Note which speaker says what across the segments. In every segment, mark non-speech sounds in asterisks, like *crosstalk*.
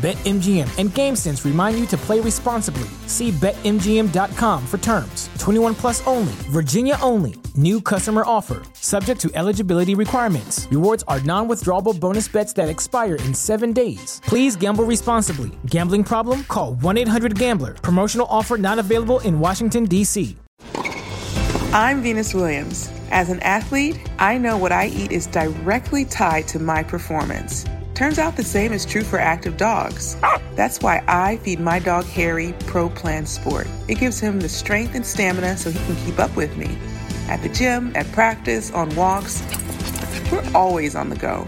Speaker 1: BetMGM and GameSense remind you to play responsibly. See BetMGM.com for terms. 21 plus only, Virginia only. New customer offer, subject to eligibility requirements. Rewards are non withdrawable bonus bets that expire in seven days. Please gamble responsibly. Gambling problem? Call 1 800 Gambler. Promotional offer not available in Washington, D.C.
Speaker 2: I'm Venus Williams. As an athlete, I know what I eat is directly tied to my performance. Turns out the same is true for active dogs. That's why I feed my dog Harry Pro Plan Sport. It gives him the strength and stamina so he can keep up with me. At the gym, at practice, on walks, we're always on the go.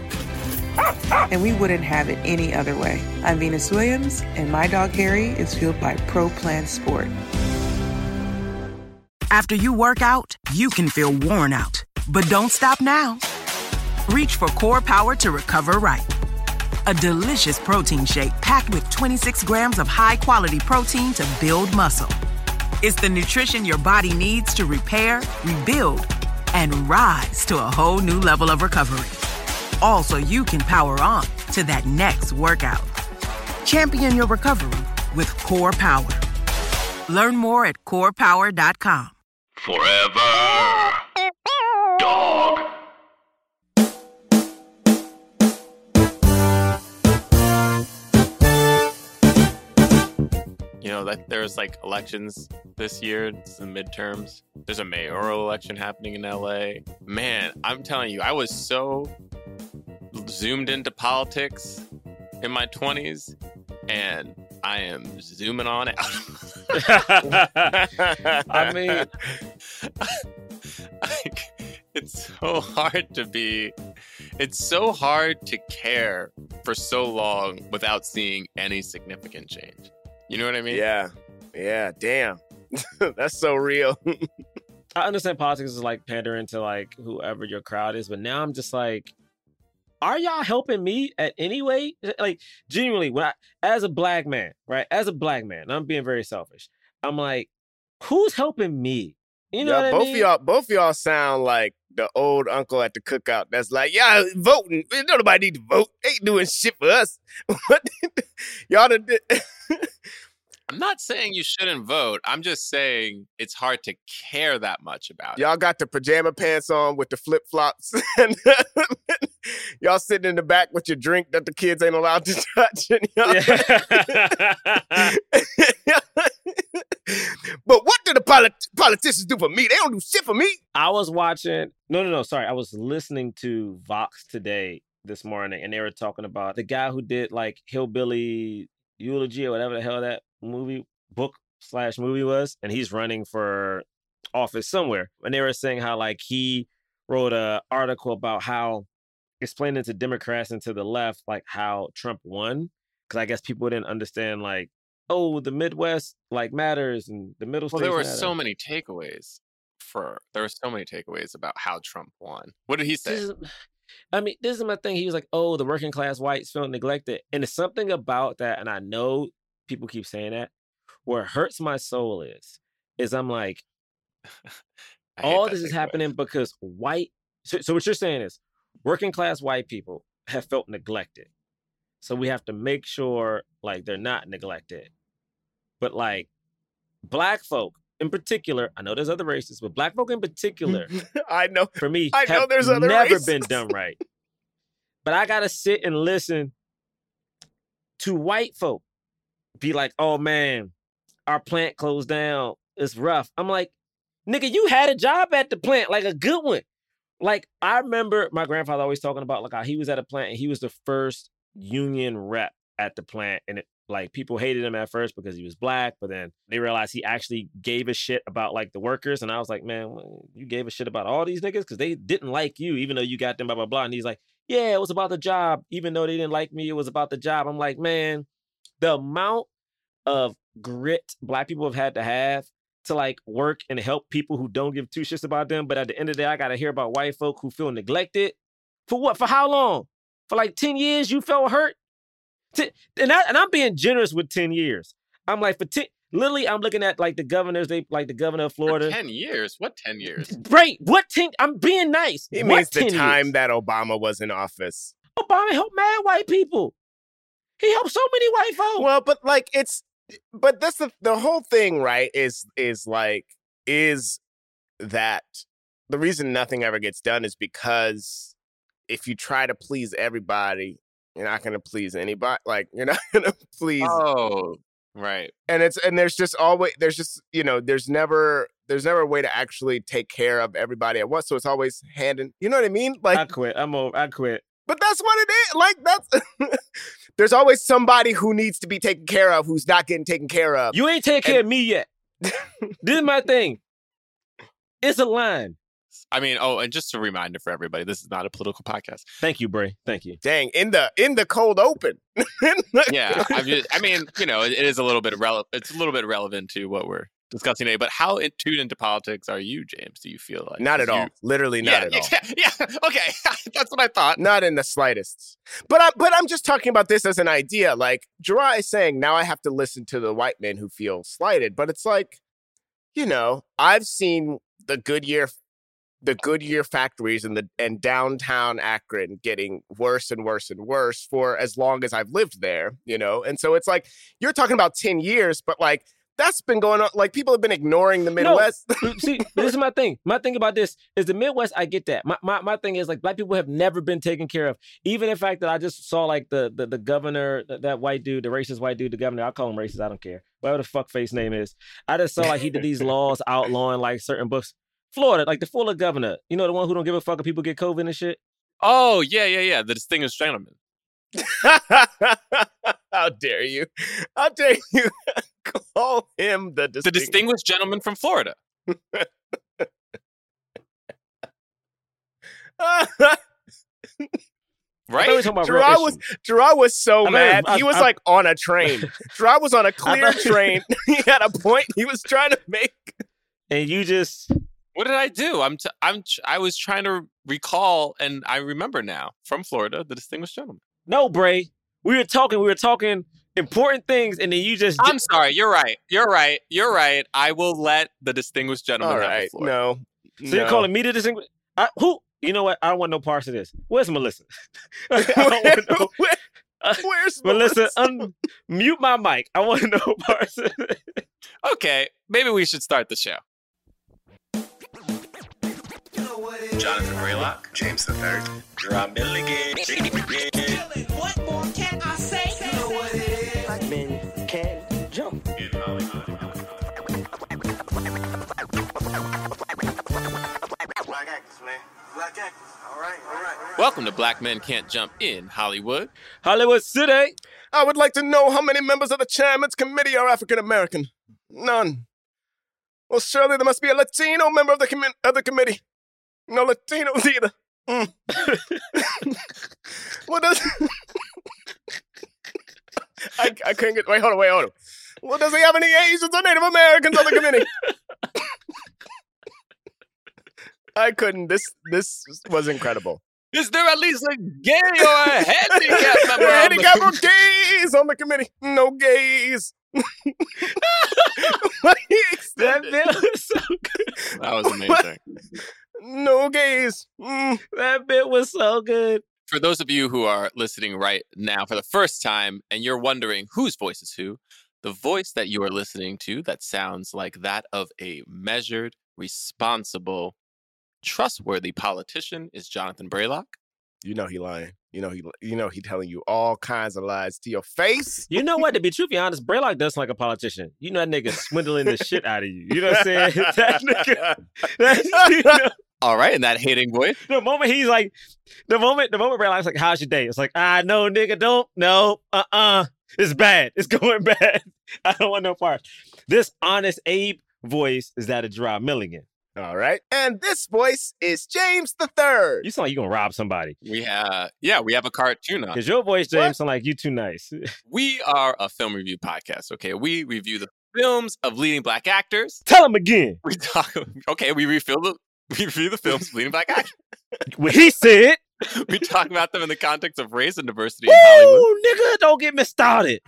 Speaker 2: And we wouldn't have it any other way. I'm Venus Williams, and my dog Harry is fueled by Pro Plan Sport.
Speaker 3: After you work out, you can feel worn out, but don't stop now. Reach for Core Power to recover right. A delicious protein shake packed with 26 grams of high quality protein to build muscle. It's the nutrition your body needs to repair, rebuild, and rise to a whole new level of recovery. All so you can power on to that next workout. Champion your recovery with Core Power. Learn more at corepower.com.
Speaker 4: Forever. Dog.
Speaker 5: You know that there's like elections this year. It's the midterms. There's a mayoral election happening in LA. Man, I'm telling you, I was so zoomed into politics in my 20s, and I am zooming on out. *laughs*
Speaker 6: I mean, *laughs*
Speaker 5: it's so hard to be. It's so hard to care for so long without seeing any significant change. You know what I mean?
Speaker 6: yeah, yeah, damn. *laughs* That's so real. *laughs*
Speaker 7: I understand politics is like pandering to like whoever your crowd is, but now I'm just like, are y'all helping me at any way? Like genuinely, when I as a black man, right? As a black man, I'm being very selfish. I'm like, who's helping me? You know
Speaker 6: Yeah,
Speaker 7: what I
Speaker 6: both
Speaker 7: mean?
Speaker 6: of y'all, both of y'all sound like the old uncle at the cookout. That's like, yeah, voting. Don't nobody need to vote. They ain't doing shit for us. *laughs* What? y'all done did.
Speaker 5: I'm not saying you shouldn't vote. I'm just saying it's hard to care that much about.
Speaker 6: Y'all got the pajama pants on with the flip flops. *laughs* *laughs* y'all sitting in the back with your drink that the kids ain't allowed to *laughs* touch. And y'all- but what do the polit- politicians do for me? They don't do shit for me.
Speaker 7: I was watching. No, no, no. Sorry, I was listening to Vox today this morning, and they were talking about the guy who did like Hillbilly Eulogy or whatever the hell that movie book slash movie was, and he's running for office somewhere. And they were saying how like he wrote a article about how explaining to Democrats and to the left like how Trump won because I guess people didn't understand like oh the Midwest like matters and the middle
Speaker 5: Well, there were
Speaker 7: matter.
Speaker 5: so many takeaways for there were so many takeaways about how Trump won. What did he say?
Speaker 7: I mean, this is my thing. He was like, "Oh, the working class whites feel neglected," and it's something about that. And I know people keep saying that. Where it hurts my soul is, is I'm like, *laughs* all this is happening because white. So, so what you're saying is, working class white people have felt neglected, so we have to make sure like they're not neglected. But like, black folk in particular, I know there's other races, but black folk in particular, *laughs*
Speaker 6: I know.
Speaker 7: for me,
Speaker 6: I know there's other
Speaker 7: never
Speaker 6: races.
Speaker 7: been done *laughs* right. But I gotta sit and listen to white folk be like, "Oh man, our plant closed down. It's rough." I'm like, "Nigga, you had a job at the plant, like a good one." Like I remember my grandfather always talking about like how he was at a plant and he was the first union rep at the plant, and it like people hated him at first because he was black, but then they realized he actually gave a shit about like the workers. And I was like, man, you gave a shit about all these niggas because they didn't like you, even though you got them, blah, blah, blah. And he's like, yeah, it was about the job. Even though they didn't like me, it was about the job. I'm like, man, the amount of grit black people have had to have to like work and help people who don't give two shits about them. But at the end of the day, I gotta hear about white folk who feel neglected. For what? For how long? For like 10 years you felt hurt? And, I, and I'm being generous with 10 years. I'm like, for 10, literally, I'm looking at like the governors, they like the governor of Florida.
Speaker 5: For 10 years? What 10 years?
Speaker 7: Right. What 10? I'm being nice.
Speaker 6: It
Speaker 7: what
Speaker 6: means the time
Speaker 7: years?
Speaker 6: that Obama was in office.
Speaker 7: Obama helped mad white people. He helped so many white folks.
Speaker 6: Well, but like it's but that's the the whole thing, right? Is is like is that the reason nothing ever gets done is because if you try to please everybody, you're not going to please anybody. Like you're *laughs* not going to please
Speaker 5: Oh, right.
Speaker 6: and it's and there's just always there's just you know there's never there's never a way to actually take care of everybody at once so it's always handing. you know what i mean like
Speaker 7: I quit. I'm over. I quit.
Speaker 6: but that's what it is like that's *laughs* there's always somebody who needs to be taken care of who's not getting taken care of
Speaker 7: You ain't taking care of me yet. *laughs* this is my thing. It's a line.
Speaker 5: I mean, oh, and just a reminder for everybody, this is not a political podcast.
Speaker 7: Thank you, Bray. Thank you.
Speaker 6: dang in the in the cold open *laughs*
Speaker 5: Yeah, I'm just, I mean, you know, it, it is a little bit relevant. It's a little bit relevant to what we're discussing today. But how in- tuned into politics are you, James? Do you feel like
Speaker 6: not at
Speaker 5: You-
Speaker 6: all literally not
Speaker 5: yeah,
Speaker 6: at *laughs* all
Speaker 5: yeah, yeah. Okay, *laughs* that's what I thought.
Speaker 6: not in the slightest. But I, but I'm just talking about this as an idea. Like Jerah is saying, now I have to listen to the white men who feel slighted. But it's like, you know, I've seen the Goodyear, the Goodyear factories and the and downtown Akron getting worse and worse and worse for as long as I've lived there. You know, and so it's like you're talking about ten years, but like. That's been going on. Like people have been ignoring the Midwest.
Speaker 7: See, this is my thing. My thing about this is the Midwest. I get that. My, my my thing is like black people have never been taken care of. Even the fact that I just saw like the the, the governor, that, that white dude, the racist white dude, the governor. I call him racist. I don't care. Whatever the fuck face name is. I just saw like he did these laws outlawing like certain books. Florida, like the Florida governor. You know the one who don't give a fuck if people get COVID and shit.
Speaker 5: Oh yeah, yeah, yeah. The distinguished gentleman. *laughs*
Speaker 6: How dare you? How dare you *laughs* call him the
Speaker 5: The
Speaker 6: distinguished?
Speaker 5: distinguished gentleman from Florida. *laughs*
Speaker 7: I we
Speaker 5: Right?
Speaker 7: talking about real
Speaker 6: Jerah was
Speaker 7: issues.
Speaker 6: Jerah was so
Speaker 7: I thought-
Speaker 6: mad.
Speaker 7: I-
Speaker 6: he was
Speaker 7: I-
Speaker 6: like on a train. Jerah was on a clear
Speaker 7: thought-
Speaker 6: train. he had a point he was trying to make.
Speaker 7: and you just
Speaker 5: What did I do? I'm t- I'm ch- I was trying to recall, and I remember now from Florida, the distinguished gentleman.
Speaker 7: no, Bray. We were talking. We were talking important things, and then you just.
Speaker 5: I'm sorry. You're right. You're right. You're right. I will let the distinguished gentleman
Speaker 6: All
Speaker 5: have the
Speaker 6: right,
Speaker 5: floor.
Speaker 6: no.
Speaker 7: So you're calling me the distinguished? I, who? You know what? I don't want no parts of this. Where's Melissa? *laughs* *laughs* I don't want no,
Speaker 6: Where-
Speaker 7: uh,
Speaker 6: where's
Speaker 7: Melissa,
Speaker 6: Melissa?
Speaker 7: un, mute my mic. I want no *laughs* parts of it.
Speaker 5: Okay, maybe we should start the show.
Speaker 8: Jonathan Braylock, James the Third, Jerah Milligan.
Speaker 9: What more can I say? You know what it is.
Speaker 10: Black men can jump.
Speaker 8: Black actors, man. Black actors. All right, all right.
Speaker 5: Welcome to Black Men Can't Jump in Hollywood.
Speaker 7: Hollywood City.
Speaker 6: I would like to know how many members of the chairman's committee are African American. None. Well, surely there must be a Latino member of the commi- of the committee. No Latinos either. Mm. *laughs* what does? I, I couldn't get. Wait, hold on, wait, hold on. Well, does he have any Asians or Native Americans on the committee? I couldn't. This this was incredible.
Speaker 5: Is there at least a gay or a handicap *laughs* member?
Speaker 6: Handicap or gays on the committee? No gays. *laughs* What
Speaker 7: That
Speaker 6: extended.
Speaker 7: was so good.
Speaker 5: That was amazing.
Speaker 6: No gays. Mm.
Speaker 7: That bit was so good.
Speaker 5: For those of you who are listening right now for the first time and you're wondering whose voice is who, the voice that you are listening to that sounds like that of a measured, responsible, trustworthy politician is Jonathan Braylock.
Speaker 6: You know he lying. You know he. You know he telling you all kinds of lies to your face.
Speaker 7: You know what? To be truthfully honest, Braylock does sound like a politician. You know that nigga swindling the shit out of you. You know what I'm saying? *laughs* that nigga. *laughs* That, you know,
Speaker 5: All right, in that hating voice.
Speaker 7: the moment he's like, the moment, the moment Braylock's like, "How's your day?" It's like, "Ah, no, nigga, don't, no, uh, uh It's bad. It's *laughs* going bad. I don't want no part. This honest Abe voice is that of Jerah Milligan.
Speaker 6: All right. And this voice is James the Third.
Speaker 7: You sound like you're gonna rob somebody.
Speaker 5: We have, yeah, we have a cartoon now.
Speaker 7: Cause your voice,
Speaker 6: What?
Speaker 7: James, sound like you too nice. *laughs*
Speaker 5: We are a film review podcast. Okay, we review the films of leading black actors.
Speaker 7: Tell them again.
Speaker 5: We talk. Okay, we refill the *laughs* we review the films of leading black actors. *laughs*
Speaker 7: What he said. *laughs*
Speaker 5: We talk about them in the context of race and diversity in Hollywood.
Speaker 7: Nigga, don't get me started.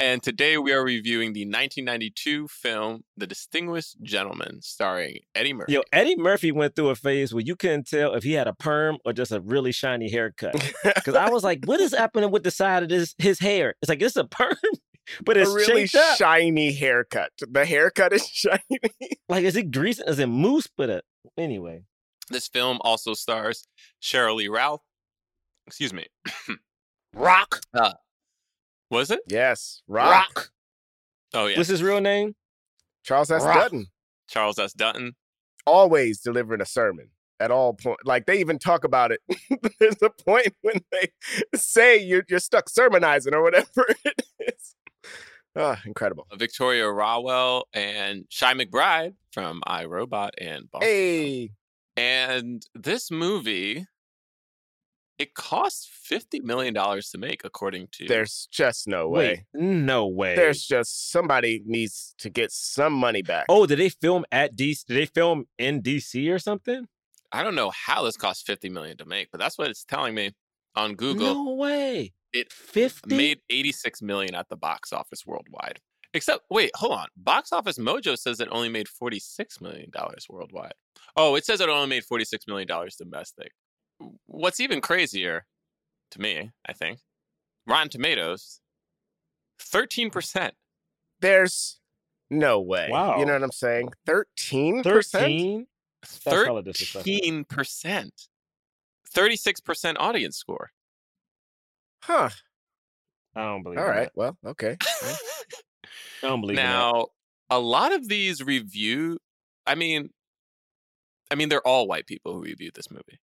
Speaker 5: And today we are reviewing the 1992 film The Distinguished Gentleman, starring Eddie Murphy.
Speaker 7: Yo, Eddie Murphy went through a phase where you couldn't tell if he had a perm or just a really shiny haircut. Because I was like, what is happening with the side of this his hair? It's like it's a perm, but it's
Speaker 6: a really
Speaker 7: shaped up.
Speaker 6: shiny haircut. The haircut is shiny.
Speaker 7: like is it greasy? Is it mousse? But uh, anyway,
Speaker 5: This film also stars Sheryl Lee Ralph. Excuse me. *coughs*
Speaker 7: Rock.
Speaker 5: Uh, was it?
Speaker 6: yes, Rock.
Speaker 5: Oh yeah,
Speaker 7: What's his real name?
Speaker 6: Charles S.
Speaker 7: Rock.
Speaker 6: Dutton.
Speaker 5: Charles S. Dutton.
Speaker 6: Always delivering a sermon at all point. Like they even talk about it. *laughs* There's a point when they say you're, you're stuck sermonizing or whatever *laughs* it is. Ah, incredible.
Speaker 5: Victoria Rowell and Chi McBride from iRobot and Boston.
Speaker 6: Hey,
Speaker 5: And this movie, it cost fifty million dollars to make, according to
Speaker 6: there's just no way.
Speaker 7: Wait, no way.
Speaker 6: There's just somebody needs to get some money back.
Speaker 7: oh, did they film at DC? Did they film in DC or something?
Speaker 5: I don't know how this cost fifty million to make, but that's what it's telling me on Google.
Speaker 7: No way.
Speaker 5: It
Speaker 7: Fifty.
Speaker 5: made eighty six million at the box office worldwide. Except, wait, hold on. Box Office Mojo says it only made forty six million dollars worldwide. Oh, it says it only made forty six million dollars domestic. What's even crazier, to me, I think, Rotten Tomatoes, thirteen percent.
Speaker 6: There's no way.
Speaker 7: Wow.
Speaker 6: You know what I'm saying? 13%?
Speaker 7: Thirteen. That's hella disrespectful.
Speaker 5: Thirteen percent. Thirty-six percent audience score.
Speaker 6: Huh.
Speaker 7: I don't believe.
Speaker 6: All right.
Speaker 7: in
Speaker 6: right. Well, okay. *laughs*
Speaker 7: I don't believe in that.
Speaker 5: now, a lot of these review, I mean, I mean, they're all white people who reviewed this movie.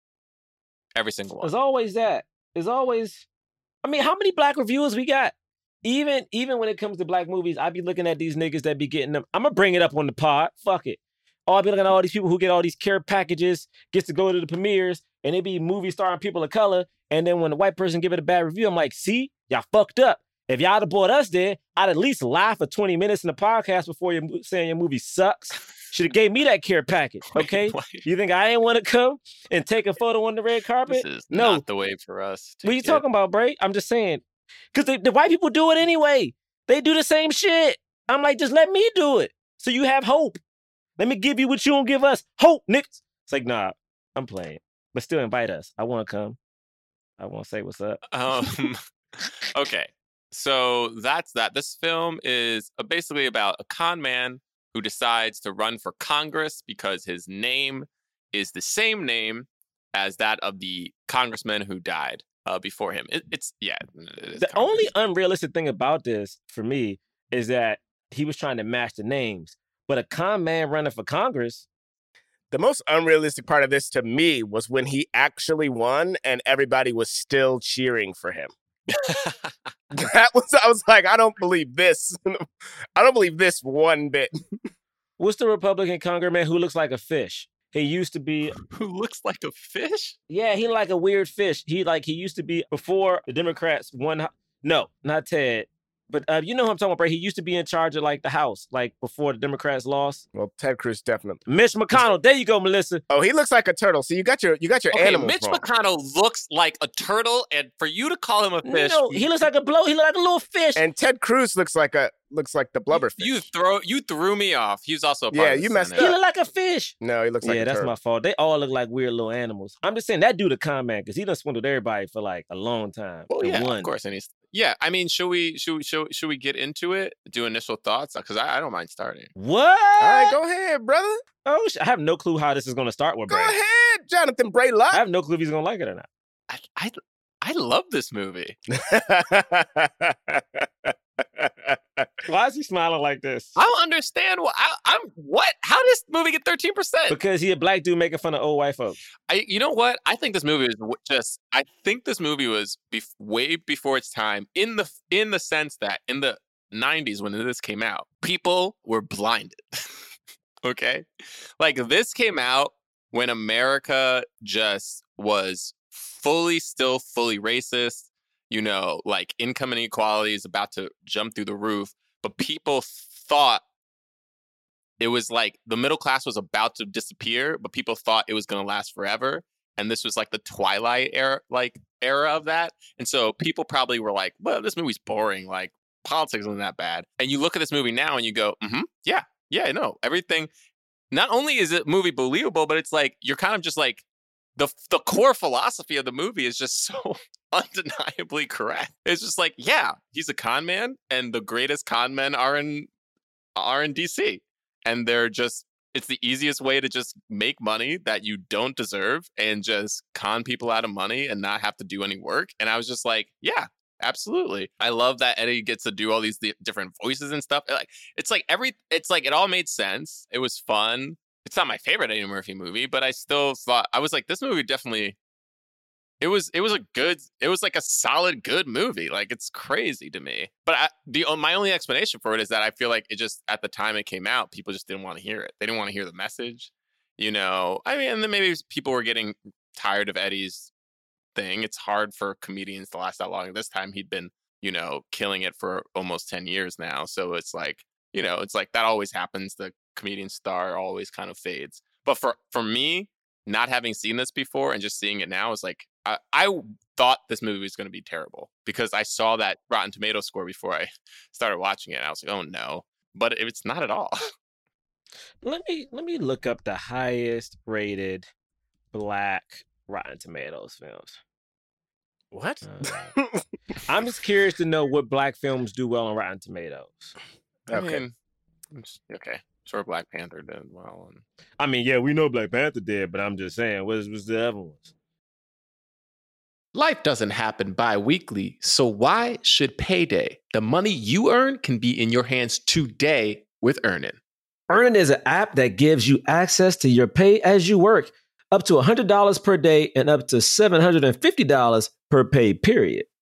Speaker 5: Every single one.
Speaker 7: There's always that. There's always. I mean, how many black reviewers we got? Even even when it comes to black movies, I be looking at these niggas that be getting them. I'm gonna bring it up on the pod. Fuck it. Oh, I be looking at all these people who get all these care packages, gets to go to the premieres, and it be movie starring people of color. And then when the white person give it a bad review, I'm like, see, y'all fucked up. If y'all had brought us there, I'd at least lie for 20 minutes in the podcast before you're saying your movie sucks. Should have gave me that care package, *laughs* okay? You think I ain't want to come and take a photo on the red carpet?
Speaker 5: This is
Speaker 7: no.
Speaker 5: not the way for us. To
Speaker 7: What you
Speaker 5: get-
Speaker 7: talking about, Bray? I'm just saying. Because the, the white people do it anyway. They do the same shit. I'm like, just let me do it. So you have hope. Let me give you what you don't give us. Hope, niggas. It's like, nah, I'm playing. But still invite us. I want to come. I want to say what's up.
Speaker 5: Um, *laughs* *laughs* okay, so that's that. This film is uh, basically about a con man who decides to run for Congress because his name is the same name as that of the congressman who died uh, before him. It, it's yeah. it
Speaker 7: The only unrealistic thing about this for me is that he was trying to match the names. But a con man running for Congress,
Speaker 6: The most unrealistic part of this to me was when he actually won and everybody was still cheering for him. *laughs* That was I was like, I don't believe this. *laughs* I don't believe this one bit. *laughs*
Speaker 7: what's the Republican congressman who looks like a fish? He used to be
Speaker 5: who looks like a fish.
Speaker 7: Yeah, he like a weird fish. He like he used to be before the Democrats won. No, not Ted, but uh, you know who I'm talking about. Right? He used to be in charge of like the House, like before the Democrats lost.
Speaker 6: Well, Ted Cruz definitely.
Speaker 7: Mitch McConnell. There you go, Melissa.
Speaker 6: Oh, he looks like a turtle. So you got your you got your
Speaker 5: Okay,
Speaker 6: animals
Speaker 5: Mitch
Speaker 6: wrong.
Speaker 5: McConnell looks like a turtle, and for you to call him a fish,
Speaker 7: No, he looks like a blow. He look like a little fish.
Speaker 6: And Ted Cruz looks like a looks like the blubberfish.
Speaker 5: you throw you threw me off. He's also a
Speaker 6: Yeah, you messed
Speaker 5: Senate.
Speaker 7: he look like a fish.
Speaker 6: no, he looks like
Speaker 7: yeah,
Speaker 6: a
Speaker 7: that's
Speaker 6: turtle.
Speaker 7: my fault. They all look like weird little animals. I'm just saying that dude a con man because he done swindled everybody for like a long time.
Speaker 5: Well,
Speaker 7: and
Speaker 5: yeah,
Speaker 7: won.
Speaker 5: of course. And he's yeah. I mean, should we should we should, should we get into it? Do initial thoughts because I, I don't mind starting.
Speaker 7: What?
Speaker 6: All right, go ahead, brother.
Speaker 7: Oh, I have no clue how this is gonna start with
Speaker 6: Go
Speaker 7: Bray.
Speaker 6: ahead, Jonathan Braylock.
Speaker 7: I have no clue if he's gonna like it or not.
Speaker 5: I I, I love this movie. *laughs*
Speaker 7: Why is he smiling like this?
Speaker 5: I don't understand. What I, I'm what? How does this movie get 13 percent?
Speaker 7: Because he a black dude making fun of old white folks.
Speaker 5: I, you know what? I think this movie is w- just. I think this movie was bef- way before its time in the in the sense that in the 90s when this came out, people were blinded. *laughs* okay, like this came out when America just was fully, still fully racist. You know, like income inequality is about to jump through the roof, but people thought it was like the middle class was about to disappear, but people thought it was going to last forever. And this was like the twilight era, like era of that. And so people probably were like, "Well, this movie's boring. Like politics isn't that bad." And you look at this movie now, and you go, "Hmm, yeah, yeah, no, everything." Not only is it movie believable, but it's like you're kind of just like the the core philosophy of the movie is just so *laughs* undeniably correct. It's just like, yeah, he's a con man, and the greatest con men are in are in DC and they're just it's the easiest way to just make money that you don't deserve and just con people out of money and not have to do any work. And i was just like yeah absolutely. I love that eddie gets to do all these di- different voices and stuff. Like it's like every it's like it all made sense. It was fun it's not my favorite eddie murphy movie but i still thought i was like this movie definitely it was it was a good it was like a solid good movie like it's crazy to me. But I, the my only explanation for it is that i feel like it just at the time it came out people just didn't want to hear it. They didn't want to hear the message you know? I mean and then maybe people were getting tired of eddie's thing. It's hard for comedians to last that long. This time he'd been you know killing it for almost 10 years now so it's like you know it's like that always happens the comedian star always kind of fades but for for me not having seen this before and just seeing it now is like I, I thought this movie was going to be terrible because I saw that Rotten Tomato score before I *laughs* started watching it. And I was like, oh no, but it's not at all. *laughs*
Speaker 7: Let me let me look up the highest rated black Rotten Tomatoes films.
Speaker 6: What?
Speaker 7: Uh, *laughs* I'm just curious to know what black films do well on Rotten Tomatoes.
Speaker 6: Okay.
Speaker 5: I'm s- okay. Sure, Black Panther did well. And
Speaker 7: I mean, yeah, we know Black Panther did, but I'm just saying, what's what's the other ones?
Speaker 11: Life doesn't happen bi weekly, so why should payday? The money you earn can be in your hands today with Earnin.
Speaker 12: Earnin is an app that gives you access to your pay as you work, up to $100 per day and up to $750 per pay period.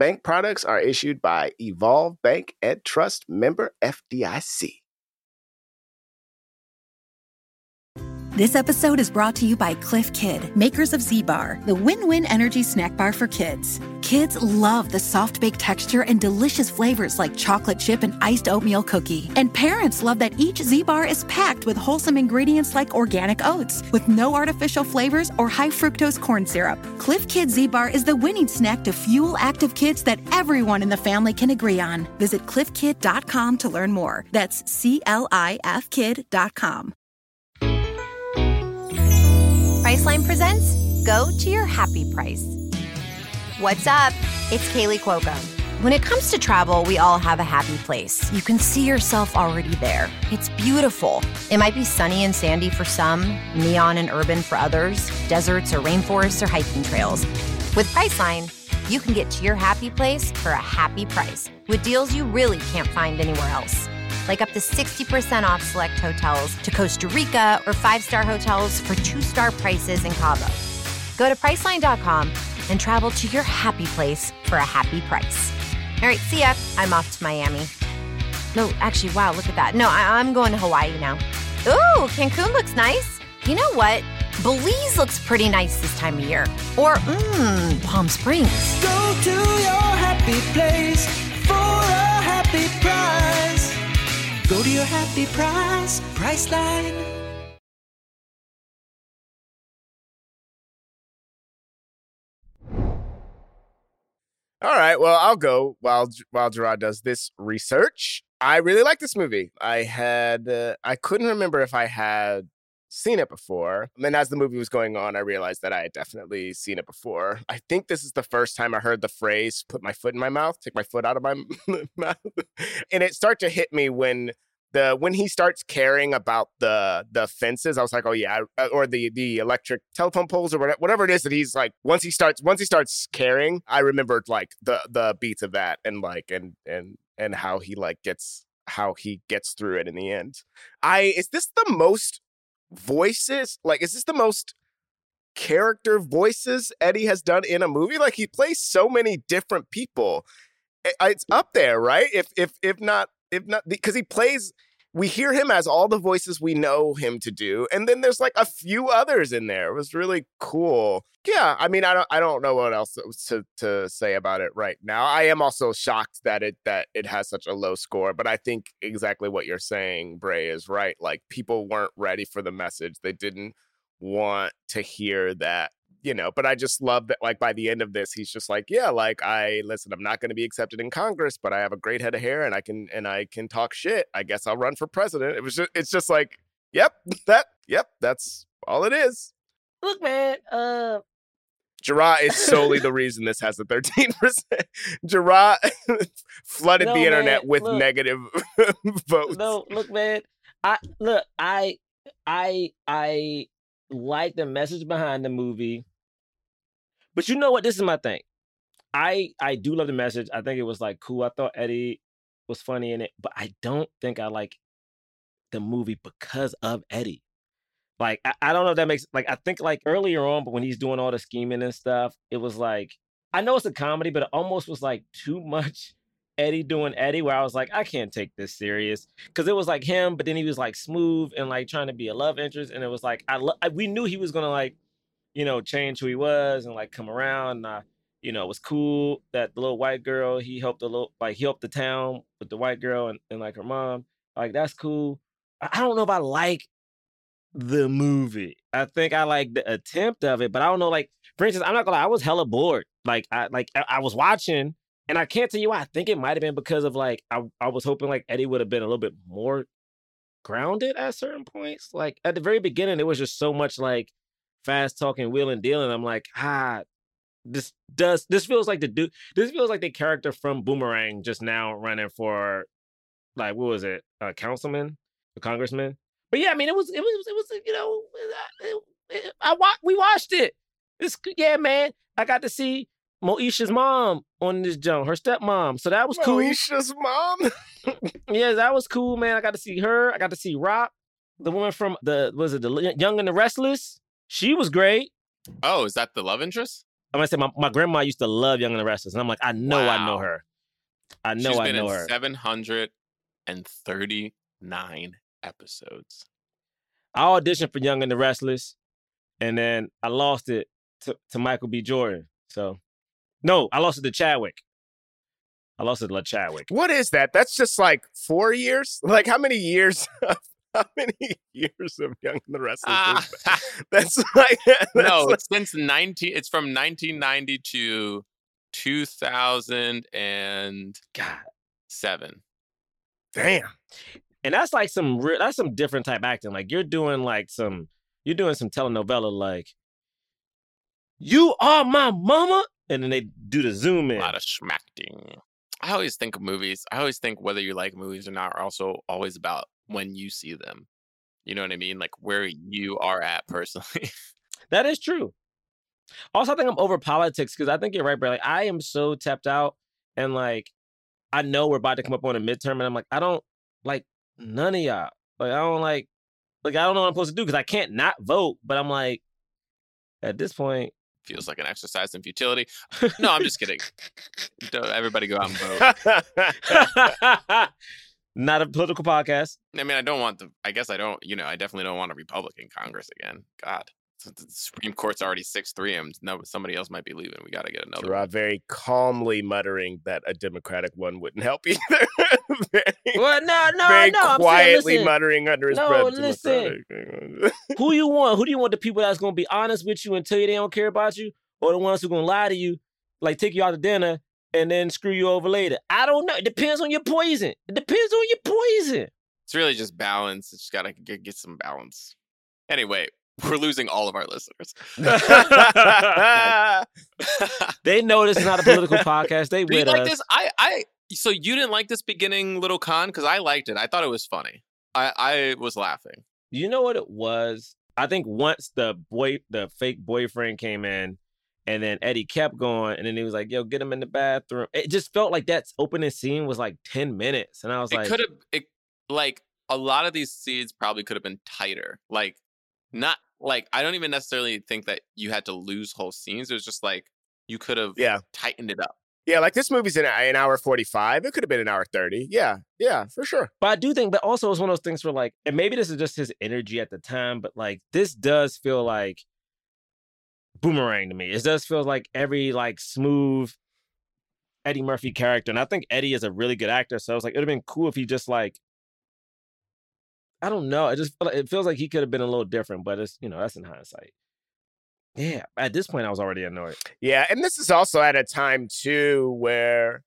Speaker 6: Bank products are issued by Evolve Bank and Trust member FDIC.
Speaker 13: This episode is brought to you by Clif Kid, makers of Z Bar, the win win energy snack bar for kids. Kids love the soft baked texture and delicious flavors like chocolate chip and iced oatmeal cookie. And parents love that each Z Bar is packed with wholesome ingredients like organic oats, with no artificial flavors or high fructose corn syrup. Clif Kid Z Bar is the winning snack to fuel active kids that everyone in the family can agree on. Visit cliffkid.com to learn more. That's C L I F kid.com.
Speaker 14: Priceline presents Go to Your Happy Price. What's up? It's Kaley Cuoco. When it comes to travel, we all have a happy place. You can see yourself already there. It's beautiful. It might be sunny and sandy for some, neon and urban for others, deserts or rainforests or hiking trails. With Priceline, you can get to your happy place for a happy price with deals you really can't find anywhere else. Like up to 60% off select hotels to Costa Rica or five star hotels for two star prices in Cabo. Go to Priceline.com and travel to your happy place for a happy price. All right, see ya. I'm off to Miami. No, actually, wow, look at that. No, I- I'm going to Hawaii now. Ooh, Cancun looks nice. You know what? Belize looks pretty nice this time of year. Or, mmm, Palm Springs.
Speaker 9: Go to your happy place for a happy price. Go to your happy price, Priceline.
Speaker 6: All right. Well, I'll go while while Jerah does this research. I really like this movie. I had uh, I couldn't remember if I had seen it before. And then as the movie was going on, I realized that I had definitely seen it before. I think this is the first time I heard the phrase "put my foot in my mouth," take my foot out of my *laughs* mouth, *laughs* and it started to hit me when the when he starts caring about the the fences, I was like, oh yeah, uh, or the the electric telephone poles or whatever, whatever it is that he's like. Once he starts once he starts caring, I remembered like the the beats of that and like and and and how he like gets how he gets through it in the end. I is this the most voices like is this the most character voices Eddie has done in a movie? Like he plays so many different people. It's up there, right? If if if not if not because he plays we hear him as all the voices we know him to do and then there's like a few others in there. It was really cool. Yeah i mean i don't i don't know what else to to say about it right now. I am also shocked that it that it has such a low score but i think exactly what you're saying bray is right. Like people weren't ready for the message. They didn't want to hear that you know, but I just love that, like, by the end of this, he's just like, yeah, like, I listen, I'm not going to be accepted in Congress, but I have a great head of hair and I can, and I can talk shit. I guess I'll run for president. It was just, it's just like, yep, *laughs* that, yep, that's all it is.
Speaker 7: Look, man, uh,
Speaker 6: Jerah is solely *laughs* the reason this has a 13%. *laughs* Jerah flooded
Speaker 7: No,
Speaker 6: the internet
Speaker 7: man,
Speaker 6: with
Speaker 7: look.
Speaker 6: negative votes.
Speaker 7: No, look, man. I look. I I I like the message behind the movie, but you know what? This is my thing. I I do love the message. I think it was like cool. I thought Eddie was funny in it, but I don't think I like the movie because of Eddie. Like I, I don't know if that makes like I think like earlier on, but when he's doing all the scheming and stuff, it was like I know it's a comedy, but it almost was like too much *laughs* Eddie doing Eddie, where I was like, I can't take this serious because it was like him, but then he was like smooth and like trying to be a love interest, and it was like I, lo- I we knew he was gonna like, you know, change who he was and like come around. And I, you know, it was cool that the little white girl he helped the little like he helped the town with the white girl and, and like her mom. Like that's cool. I, I don't know if I like the movie. I think I like the attempt of it, but I don't know. Like, for instance, I'm not gonna lie, I was hella bored. Like, I like I, I was watching, and I can't tell you why. I think it might have been because of like I, I was hoping like Eddie would have been a little bit more grounded at certain points. Like at the very beginning, it was just so much like fast talking, wheeling, dealing. I'm like, ah, this does this feels like the dude. This feels like the character from Boomerang just now running for like what was it, a councilman, a congressman. But yeah, I mean, it was it was it was you know, it, it, I wa- we watched it. It's yeah, man. I got to see Moesha's mom on this jump, her stepmom. So that was cool.
Speaker 6: Moesha's mom. *laughs*
Speaker 7: yeah, that was cool, man. I got to see her. I got to see Rock, the woman from the was it the Young and the Restless. She was great.
Speaker 5: Oh, is that the love interest?
Speaker 7: I'm gonna say my, my grandma used to love Young and the Restless, and I'm like, I know I know her. I know
Speaker 5: She's
Speaker 7: I
Speaker 5: been
Speaker 7: know
Speaker 5: in
Speaker 7: her.
Speaker 5: 739 episodes.
Speaker 7: I auditioned for Young and the Restless, and then I lost it to, to Michael B. Jordan. So, no, I lost it to Chadwick. I lost it to Chadwick.
Speaker 6: What is that? That's just like four years? Like how many years? *laughs* Of, *laughs* how many *laughs* years of Young and the Restless? Is ah. that? *laughs* That's like that's
Speaker 5: no,
Speaker 6: like-
Speaker 5: since 19 it's from 1990 to 2007.
Speaker 6: damn.
Speaker 7: And that's like some real, that's some different type acting. Like you're doing like some you're doing some telenovela like you are my mama, and then they do the zoom in.
Speaker 5: A lot of schmacting. I always think of movies. I always think whether you like movies or not are also always about when you see them. You know what I mean? Like where mm. you are at personally. *laughs*
Speaker 7: That is true. Also, I think I'm over politics because I think you're right, bro. Like, I am so tapped out, and like, I know we're about to come up on a midterm, and I'm like, I don't like none of y'all. Like, I don't like, like, I don't know what I'm supposed to do because I can't not vote. But I'm like, at this point,
Speaker 5: Feels like an exercise in futility. No, I'm just kidding. *laughs* Don't everybody go out and vote. *laughs*
Speaker 7: not a political podcast.
Speaker 5: I mean, I don't want the. I guess I don't. You know, I definitely don't want a Republican Congress again. God, the Supreme Court's already six three. And no, somebody else might be leaving. We got to get another.
Speaker 6: Jerah very calmly muttering that a Democratic one wouldn't help *laughs* either. very,
Speaker 7: Well, no, no,
Speaker 6: very
Speaker 7: no. I'm saying,
Speaker 6: quietly
Speaker 7: listen,
Speaker 6: muttering under his
Speaker 7: no,
Speaker 6: breath.
Speaker 7: listen. *laughs* Who you want? Who do you want? The people that's gonna be honest with you and tell you they don't care about you, or the ones who gonna lie to you, like take you out to dinner and then screw you over later? I don't know. It depends on your poison. It depends on your poison.
Speaker 5: It's really just balance. It's just got to get, get some balance. Anyway, *laughs* we're losing all of our listeners. *laughs*
Speaker 7: They know this is not a political *laughs* podcast. They with
Speaker 5: like
Speaker 7: us.
Speaker 5: this? I, I. So you didn't like this beginning little con because I liked it. I thought it was funny. I, I was laughing.
Speaker 7: You know what it was? I think once the boy, the fake boyfriend came in, and then Eddie kept going, and then he was like, "Yo, get him in the bathroom." It just felt like that opening scene was like ten minutes, and I was
Speaker 5: It
Speaker 7: like,
Speaker 5: could have. It like a lot of these scenes probably could have been tighter. Like not like I don't even necessarily think that you had to lose whole scenes. It was just like you could have
Speaker 6: Yeah.
Speaker 5: tightened it up.
Speaker 6: yeah, like this movie's an, an hour 45. It could have been an hour 30. Yeah, yeah, for sure.
Speaker 7: But I do think, but also it's one of those things where like, and maybe this is just his energy at the time, but like this does feel like boomerang to me. It does feel like every like smooth Eddie Murphy character. And I think Eddie is a really good actor. So it's like, it would have been cool if he just like, I don't know. It just it feels like he could have been a little different, but it's, you know, that's in hindsight. Yeah. At this point, I was already annoyed.
Speaker 6: Yeah, and this is also at a time too where,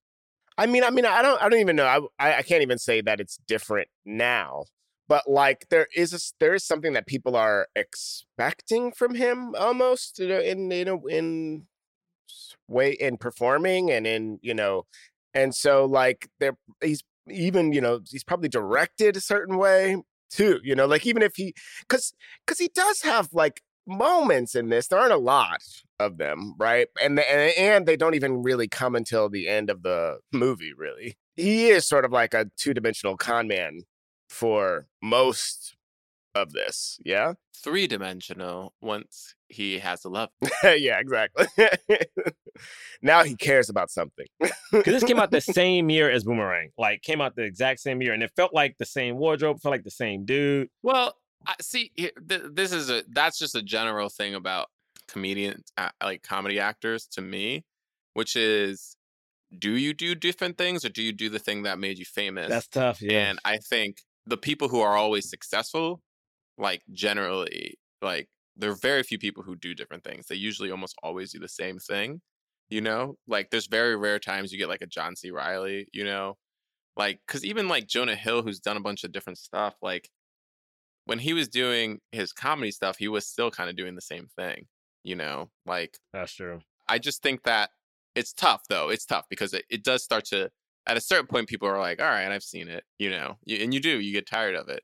Speaker 6: I mean, I mean, I don't, I don't even know. I, I, I can't even say that it's different now, but like there is a, there is something that people are expecting from him almost, you know, in you know in way in performing and in you know, and so like there he's even you know he's probably directed a certain way too, you know, like even if he because because he does have like moments in this. There aren't a lot of them, right? And the, and and they don't even really come until the end of the movie. Really, he is sort of like a two dimensional con man for most of this. Yeah,
Speaker 5: Three dimensional once he has a love. *laughs*
Speaker 6: yeah, exactly. *laughs* now he cares about something.
Speaker 7: Because this came out the *laughs* same year as Boomerang. Like, came out the exact same year. And it felt like the same wardrobe, felt like the same dude.
Speaker 5: Well, I see. This is a that's just a general thing about comedians, uh, like comedy actors, to me, which is, do you do different things or do you do the thing that made you famous?
Speaker 7: That's tough. Yeah.
Speaker 5: And I think the people who are always successful, like generally, like there are very few people who do different things. They usually almost always do the same thing. You know, like there's very rare times you get like a John C. Reilly. You know, like because even like Jonah Hill, who's done a bunch of different stuff, like when he was doing his comedy stuff, he was still kind of doing the same thing. You know, like
Speaker 7: That's true.
Speaker 5: I just think that it's tough though. It's tough because it, it does start to at a certain point people are like, all right, I've seen it, you know, you, and you do, you get tired of it.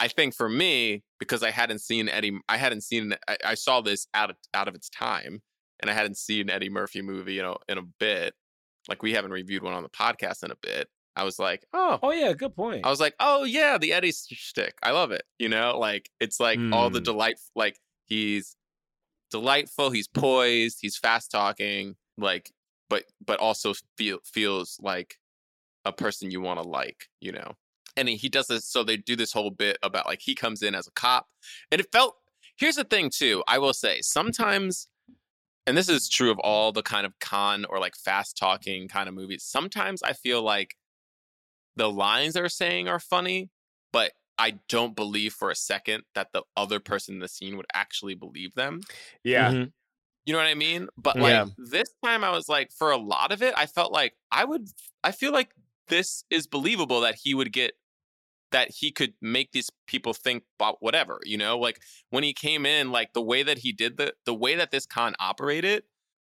Speaker 5: I think for me, because I hadn't seen Eddie, I hadn't seen, I, I saw this out of out of its time, and I hadn't seen Eddie Murphy movie, you know, in a bit. Like we haven't reviewed one on the podcast in a bit. I was like, oh,
Speaker 7: Oh, yeah. Good point.
Speaker 5: I was like, oh yeah, the Eddie s- shtick. I love it. You know, like it's like all the
Speaker 7: Mm.
Speaker 5: delight. Like he's delightful. He's poised. He's fast talking. Like, but but also feel feels like a person you want to like. You know, and he- he does this. So they do this whole bit about like he comes in as a cop, and it felt. Here's the thing too. I will say sometimes. And this is true of all the kind of con or like fast talking kind of movies. Sometimes I feel like the lines they're saying are funny, but I don't believe for a second that the other person in the scene would actually believe them.
Speaker 6: yeah,
Speaker 7: Mhm.
Speaker 5: You know what I mean? But like
Speaker 6: Yeah.
Speaker 5: this time I was like for a lot of it I felt like I would I feel like this is believable that he would get that he could make these people think about whatever, you know? Like when he came in like the way that he did the the way that this con operated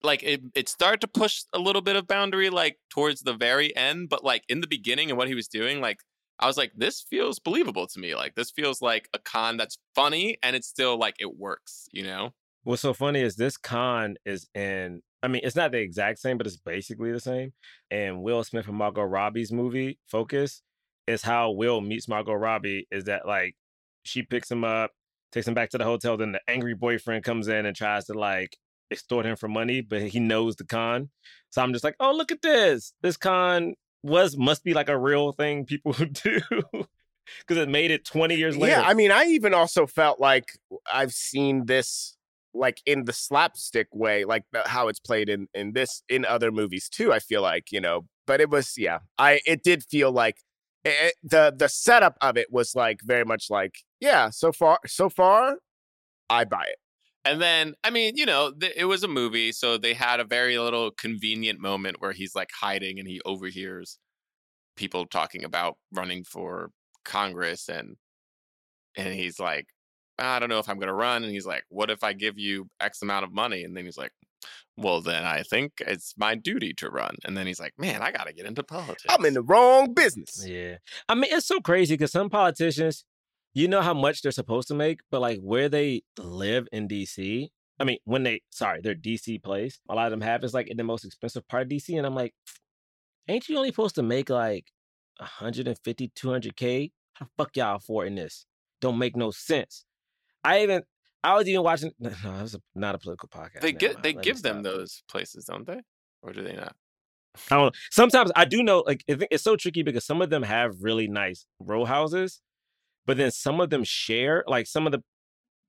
Speaker 5: like it, it started to push a little bit of boundary like towards the very end but like in the beginning and what he was doing like i was like this feels believable to me like this feels like a con that's funny and it's still like it works you know
Speaker 7: What's so funny is this con is in. I mean, it's not the exact same, but it's basically the same. And Will Smith and Margot Robbie's movie Focus is how Will meets Margot Robbie. Is that like she picks him up, takes him back to the hotel, then the angry boyfriend comes in and tries to like extort him for money, but he knows the con. So I'm just like, oh look at this. This con was must be like a real thing people *laughs* do because it made it 20 years later.
Speaker 6: Yeah, I mean, I even also felt like I've seen this like in the slapstick way, like how it's played in in this in other movies too. I feel like you know, but it was yeah, I it did feel like it, the the setup of it was like very much like yeah. So far, so far, I buy it.
Speaker 5: And then, I mean, you know, th- it was a movie, so they had a very little convenient moment where he's like hiding and he overhears people talking about running for Congress and and he's like, I don't know if I'm going to run and he's like, what if I give you X amount of money? And then he's like, well, then I think it's my duty to run. And then he's like, man, I got to get into politics.
Speaker 6: I'm in the wrong business.
Speaker 7: Yeah. I mean, it's so crazy because some politicians, you know how much they're supposed to make, but like where they live in DC, I mean, when they, sorry, their DC place, a lot of them have is like in the most expensive part of DC. And I'm like, ain't you only supposed to make like 150, 200K? How the fuck y'all affording this? Don't make no sense. I even, I was even watching, *laughs* no, it was a, not a political podcast.
Speaker 5: They get they give them those places, don't they? Or do they not?
Speaker 7: I don't know. Sometimes I do know, like, I think it's so tricky because some of them have really nice row houses, but then some of them share. Like, some of the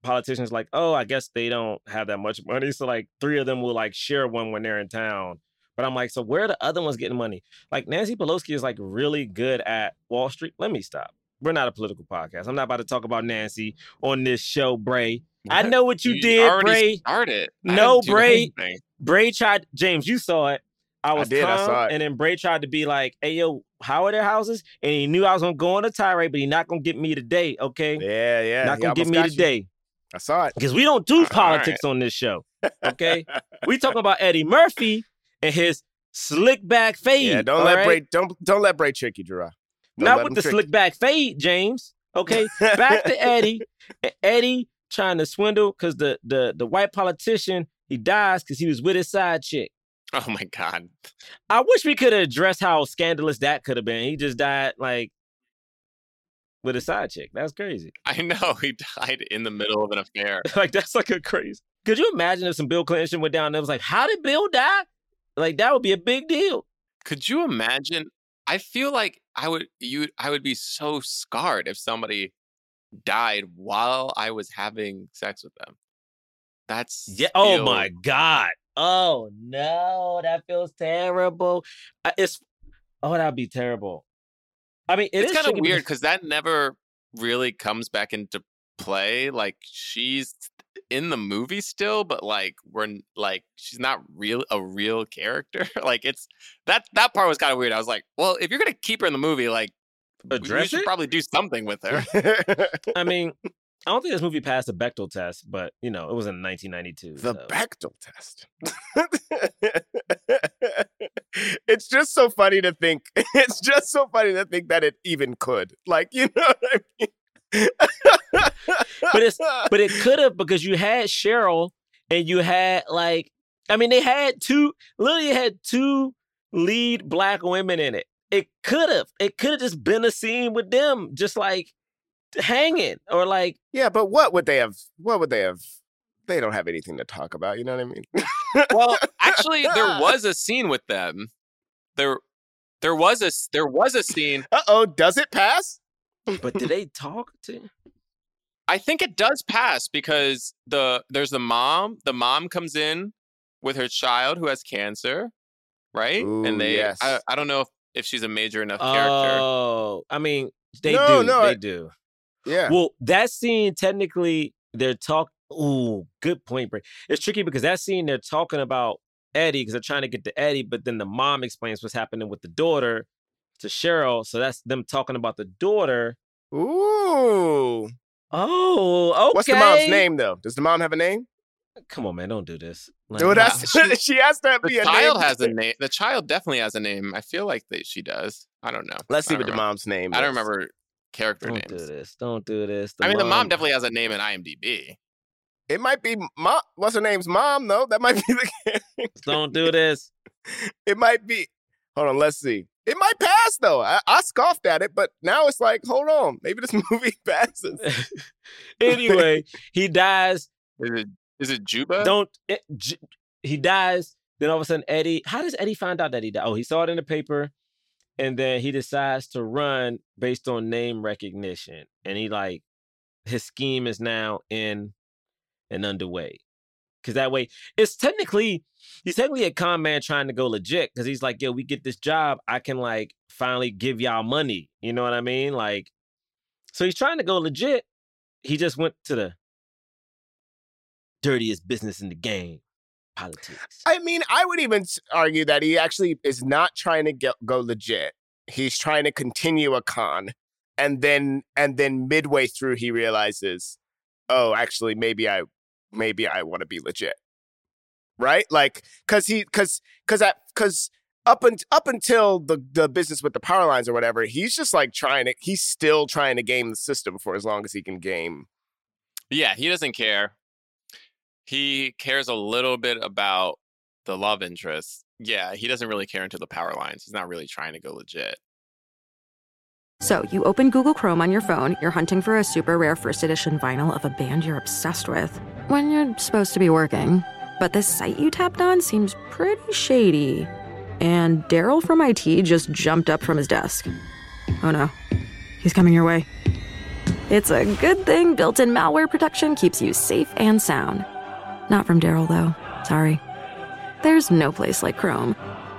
Speaker 7: politicians, like, oh, I guess they don't have that much money. *laughs* So, like, three of them will, like, share one when they're in town. But I'm like, so where are the other ones getting money? Like, Nancy Pelosi is, like, really good at Wall Street. Let me stop. We're not a political podcast. I'm not about to talk about Nancy on this show, Bray. I know what you,
Speaker 5: You
Speaker 7: did, Bray.
Speaker 5: started. I
Speaker 7: No, Bray. Bray tried. James, you saw it. I was
Speaker 6: did, I
Speaker 7: calm,
Speaker 6: saw it.
Speaker 7: and then Bray tried to be like, "Hey, yo, how are their houses?" And he knew I was gonna go on a tirade, but he not gonna get me today. Okay,
Speaker 6: Yeah, yeah.
Speaker 7: not gonna get me
Speaker 6: you.
Speaker 7: today
Speaker 6: I saw it.
Speaker 7: because we don't do politics on this show. Okay, *laughs* we talking about Eddie Murphy and his slick back fade.
Speaker 6: Yeah, don't let
Speaker 7: right?
Speaker 6: Bray don't don't let Bray trick you, Jerah. Don't
Speaker 7: Not with the
Speaker 6: trick
Speaker 7: slick back fade, James. Okay, back to *laughs* Eddie. Eddie trying to swindle because the the the white politician he dies because he was with his side chick.
Speaker 5: Oh my god.
Speaker 7: I wish we could have addressed how scandalous that could have been. He just died like with a side chick. That's crazy.
Speaker 5: I know he died in the middle of an affair. *laughs*
Speaker 7: like that's like a crazy. Could you imagine if some Bill Clinton went down and it was like, how did Bill die? Like that would be a big deal.
Speaker 5: Could you imagine? I feel like I would you I would be so scarred if somebody died while I was having sex with them. That's
Speaker 7: Yeah. Oh my god. Oh no, that feels terrible. It's oh that'd be terrible. I mean, it
Speaker 5: it's kind of weird
Speaker 7: because
Speaker 5: that never really comes back into play. Like she's in the movie still, but like we're like she's not real a real character. *laughs* like it's that that part was kind of weird. I was like, well, if you're gonna keep her in the movie, like we- we should
Speaker 7: it?
Speaker 5: probably do something with her. *laughs*
Speaker 7: I mean, *laughs* I don't think this movie passed the Bechdel test, but you know, it was in 1992.
Speaker 6: The
Speaker 7: so.
Speaker 6: Bechdel test. it's just so funny to think. It's just so funny to think that it even could. Like, you know what I mean?
Speaker 7: But it's but it could have because you had Sheryl and you had like I mean they had two literally had two lead black women in it. It could have it could have just been a scene with them just like hanging or like
Speaker 6: yeah, but what would they have? What would they have? They don't have anything to talk about. You know what I mean?
Speaker 5: well, actually, there *laughs* was a scene with them. There, there was a there was a scene.
Speaker 6: Uh oh, does it pass?
Speaker 7: But did they talk to
Speaker 5: I think it does pass because the there's the mom. The mom comes in with her child who has cancer, right?
Speaker 6: Ooh,
Speaker 5: and they,
Speaker 6: yes.
Speaker 5: I, I don't know if, if she's a major enough character.
Speaker 7: Oh, I mean they
Speaker 6: No,
Speaker 7: do
Speaker 6: no,
Speaker 7: they
Speaker 6: I-
Speaker 7: do.
Speaker 6: Yeah.
Speaker 7: Well, that scene technically they're talk. Ooh, good point, Bray. It's tricky because that scene they're talking about Eddie because they're trying to get to Eddie, but then the mom explains what's happening with the daughter to Sheryl. So that's them talking about the daughter.
Speaker 6: Ooh.
Speaker 7: Oh, okay.
Speaker 6: What's the mom's name though? Does the mom have a name?
Speaker 7: Come on, man, don't do this. Like,
Speaker 6: Dude, that's, *laughs*
Speaker 5: she-
Speaker 6: she has to
Speaker 5: The
Speaker 6: be a
Speaker 5: child
Speaker 6: name.
Speaker 5: has a name. The child definitely has a name. I feel like that she does. I don't know.
Speaker 6: Let's
Speaker 5: I
Speaker 6: see
Speaker 5: don't
Speaker 6: what the mom's name.
Speaker 5: I don't remember character names.
Speaker 7: don't do this. Don't do this.
Speaker 5: I mean, the mom definitely has a name in IMDb.
Speaker 6: It might be mom. What's her name's mom though? That might be the character. *laughs*
Speaker 7: Don't do this.
Speaker 6: It might be. Hold on. Let's see. It might pass though. I, I scoffed at it, but now it's like, hold on. Maybe this *laughs* movie passes. *laughs*
Speaker 7: anyway, he dies.
Speaker 5: Is it is it Juba?
Speaker 7: Don't eh, it, J- he dies. Then all of a sudden, Eddie. How does Eddie find out that he died? Oh, he saw it in the paper, and then he decides to run based on name recognition, and he like his scheme is now in and underway. Cause that way, it's technically he's technically a con man trying to go legit. Cause he's like, yo, we get this job, I can like finally give y'all money. You know what I mean? Like, so he's trying to go legit. He just went to the dirtiest business in the game, politics.
Speaker 6: I mean, I would even argue that he actually is not trying to get, go legit. He's trying to continue a con, and then and then midway through he realizes, oh, actually, maybe I maybe I want to be legit, right? Like, cause he cause cause that cause up and up until the the business with the power lines or whatever, he's just like trying to he's still trying to game the system for as long as he can game.
Speaker 5: Yeah, he doesn't care. He cares a little bit about the love interest. Yeah, he doesn't really care into the power lines. He's not really trying to go legit.
Speaker 15: So, you open Google Chrome on your phone, you're hunting for a super rare first edition vinyl of a band you're obsessed with when you're supposed to be working. But this site you tapped on seems pretty shady. And Daryl from IT just jumped up from his desk. Oh no, he's coming your way. It's a good thing built in malware protection keeps you safe and sound. Not from Daryl, though. Sorry. There's no place like Chrome.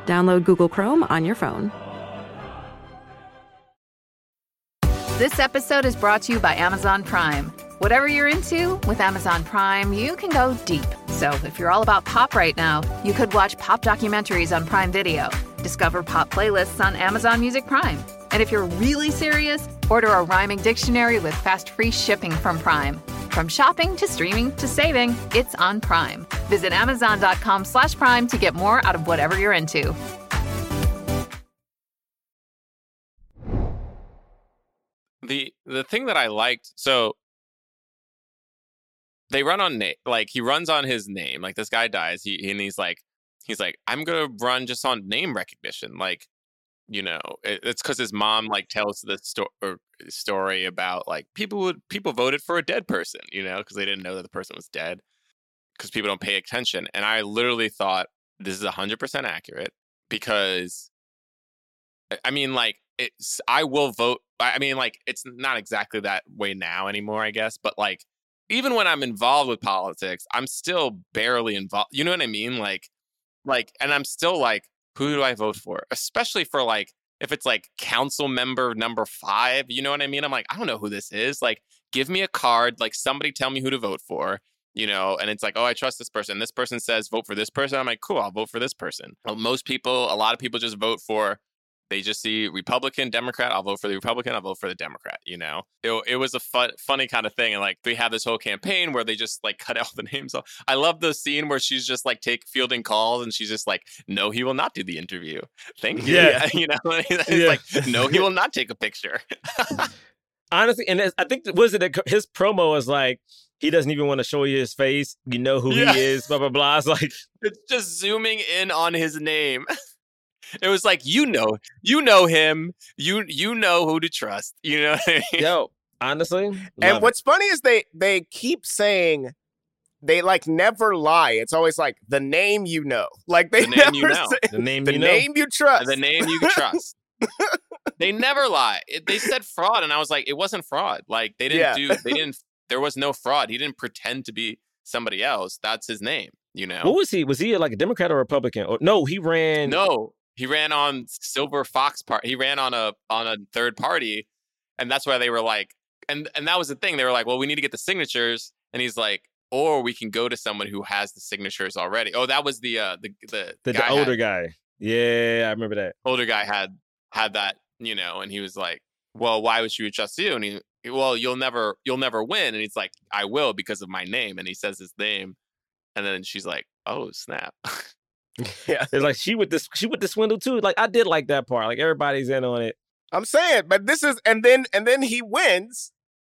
Speaker 15: Download Google Chrome on your phone.
Speaker 16: This episode is brought to you by Amazon Prime. Whatever you're into, with Amazon Prime, you can go deep. So if you're all about pop right now, you could watch pop documentaries on Prime Video, discover pop playlists on Amazon Music Prime. And if you're really serious, order a rhyming dictionary with fast free shipping from Prime. From shopping to streaming to saving, it's on Prime. Visit Amazon.com slash Prime to get more out of whatever you're into.
Speaker 5: The the thing that I liked so they run on name like he runs on his name like this guy dies he and he's like he's like I'm gonna run just on name recognition like you know it, it's because his mom like tells the sto- story about like people would people voted for a dead person you know because they didn't know that the person was dead because people don't pay attention and I literally thought this is 100% accurate because I mean, like, it's I will vote. I mean, like, it's not exactly that way now anymore, I guess. But like, even when I'm involved with politics, I'm still barely involved. You know what I mean? Like, like, and I'm still like, who do I vote for? Especially for like, if it's like council member number five. You know what I mean? I'm like, I don't know who this is. Like, give me a card. Like, somebody tell me who to vote for. You know, and it's like, oh, I trust this person. This person says vote for this person. I'm like, cool, I'll vote for this person. Well, most people, a lot of people just vote for they just see Republican, Democrat. I'll vote for the Republican. I'll vote for the Democrat. You know, it, it was a fun, funny kind of thing, and like they have this whole campaign where they just like *laughs* cut out the names. off. I love the scene where she's just like take fielding calls, and she's just like, "No, he will not do the interview. Thank you."
Speaker 7: Yeah. *laughs*
Speaker 5: you know, *laughs* it's
Speaker 7: Yeah.
Speaker 5: like, "No, he will not take a picture."
Speaker 7: Honestly, and I think was it his promo was like he doesn't even want to show you his face. You know who
Speaker 5: Yeah.
Speaker 7: he is. Blah blah blah. It's like
Speaker 5: it's just zooming in on his name. It was like you know, you know him. You you know who to trust. You know. I mean?
Speaker 7: Yo, honestly,
Speaker 6: And what's funny is they they keep saying they like never lie. It's always like the name you know. Like they
Speaker 5: The name
Speaker 6: never
Speaker 5: you know.
Speaker 6: say
Speaker 7: the name
Speaker 6: the
Speaker 7: you know.
Speaker 6: you trust.
Speaker 5: the name you trust. *laughs* they never lie. It, they said fraud, and I was like, it wasn't fraud. Like they didn't
Speaker 6: Yeah.
Speaker 5: do. They didn't. *laughs* There was no fraud. He didn't pretend to be somebody else. That's his name. You know.
Speaker 7: What was he? Was he like a Democrat or Republican? Or no, he ran.
Speaker 5: No, he ran on Silver Fox part. He ran on a on a third party, and that's why they were like, and and that was the thing. They were like, well, we need to get the signatures, and he's like, or we can go to someone who has the signatures already. Oh, that was the uh the the,
Speaker 7: the, the older
Speaker 5: had-
Speaker 7: guy. Yeah, I remember that.
Speaker 5: older guy had had that, you know, and he was like, "Well, why would she trust you?" And he, "Well, you'll never, you'll never win." And he's like, "I will because of my name." And he says his name, and then she's like, "Oh snap!" *laughs* *laughs*
Speaker 6: yeah.
Speaker 7: It's like she with this, she with the swindle too. Like I did like that part. Like everybody's in on it.
Speaker 6: I'm saying, but this is and then and then he wins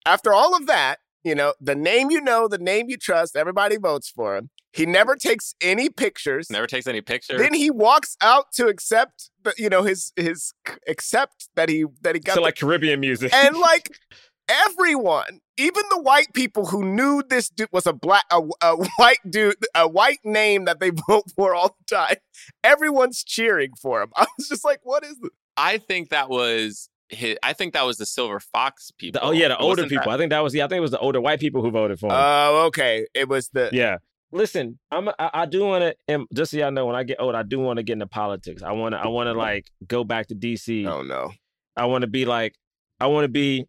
Speaker 6: after all of that. You know, the name you know, the name you trust, everybody votes for him. He never takes any pictures.
Speaker 5: Never takes any pictures.
Speaker 6: Then he walks out to accept, the, you know, his his accept that he that he got
Speaker 7: So
Speaker 6: the
Speaker 7: like Caribbean music.
Speaker 6: and like *laughs* everyone, even the white people who knew this dude was a black, a, a *laughs* white dude, a white name that they *laughs* vote for all the time, everyone's cheering for him. *laughs* I was just like, what is this?
Speaker 5: I think that was his, I think that was the Silver Fox people.
Speaker 7: The- oh yeah, the older
Speaker 5: Wasn't
Speaker 7: people.
Speaker 5: that-
Speaker 7: I think that was yeah. I think it was the older white people who voted for him.
Speaker 6: Oh, okay. It was the
Speaker 7: yeah. Listen, I'm I, I do want to, and just so y'all know, when I get old, I do want to get into politics. I want to I want to like go back to DC.
Speaker 6: Oh no.
Speaker 7: I want to be like, I want to be,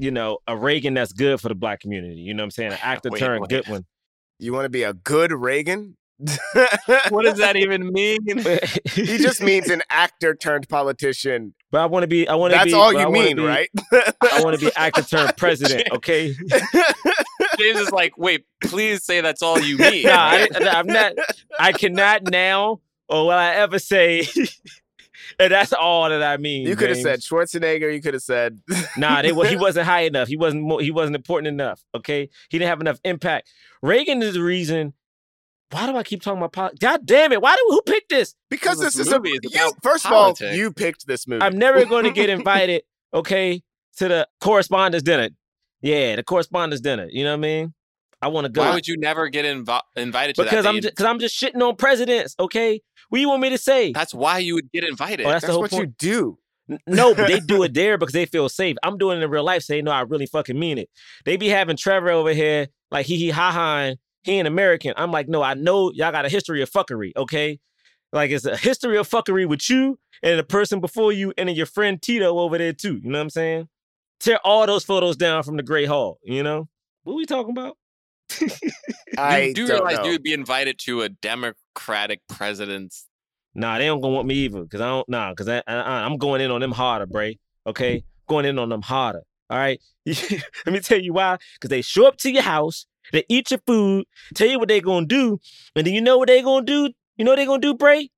Speaker 7: you know, a Reagan that's good for the black community. You know what I'm saying? An *laughs* actor
Speaker 6: Wait,
Speaker 7: turned
Speaker 6: wait.
Speaker 7: good one.
Speaker 6: You want to be a good Reagan?
Speaker 5: what does that even mean? *laughs*
Speaker 6: he just means an actor turned politician.
Speaker 7: But I want to be. I want to be.
Speaker 6: That's
Speaker 7: be.
Speaker 6: all you mean,
Speaker 7: be-
Speaker 6: right?
Speaker 7: I want to be actor turned *laughs* president. Okay.
Speaker 5: James is like, wait, please say that's all you mean.
Speaker 7: Nah, I, I'm not. I cannot now, or will I ever say? And *laughs* that's all that I mean.
Speaker 6: You could have said Schwarzenegger. You could have said *laughs*
Speaker 7: Nah, they, wa- he wasn't high enough. He wasn't. Mo- he wasn't important enough. Okay, he didn't have enough impact. Reagan is the reason. Why do I keep talking about politics? God damn it! Why do who picked this?
Speaker 6: because
Speaker 5: This
Speaker 6: this is a
Speaker 5: movie is
Speaker 6: you. First
Speaker 5: politics.
Speaker 6: of all, you picked this movie.
Speaker 7: I'm never going to get *laughs* invited. Okay, to the correspondence dinner. Yeah, the correspondence dinner. You know what I mean? I want to go
Speaker 5: Why would you never get invo- invited to
Speaker 7: because
Speaker 5: that?
Speaker 7: I'm because I'm just shitting on presidents. Okay, what you want me to say?
Speaker 5: that's why you would get invited.
Speaker 7: Oh, that's, the
Speaker 6: That's
Speaker 7: whole
Speaker 6: what
Speaker 7: point.
Speaker 6: you do.
Speaker 7: No, but they do *laughs* it there because they feel safe. I'm doing it in real life, saying no, I really fucking mean it. They be having Trevor over here like he he ha ha. and He ain't American. I'm like, no, I know y'all got a history of fuckery. Okay, like it's a history of fuckery with you and the person before you, and then your friend Tito over there too. You know what I'm saying? Tear all those photos down from the Great Hall. You know what we talking about?
Speaker 6: I
Speaker 5: do realize
Speaker 6: know.
Speaker 5: you would be invited to a Democratic president's.
Speaker 7: Nah, they don't gonna want me either. Cause I don't nah, cause I, I I'm going in on them harder, Bray. Okay? Going in on them harder. All right. *laughs* Let me tell you why. Cause they show up to your house, they eat your food, tell you what they gonna do, and then you know what they gonna do? You know what they gonna do, Bray?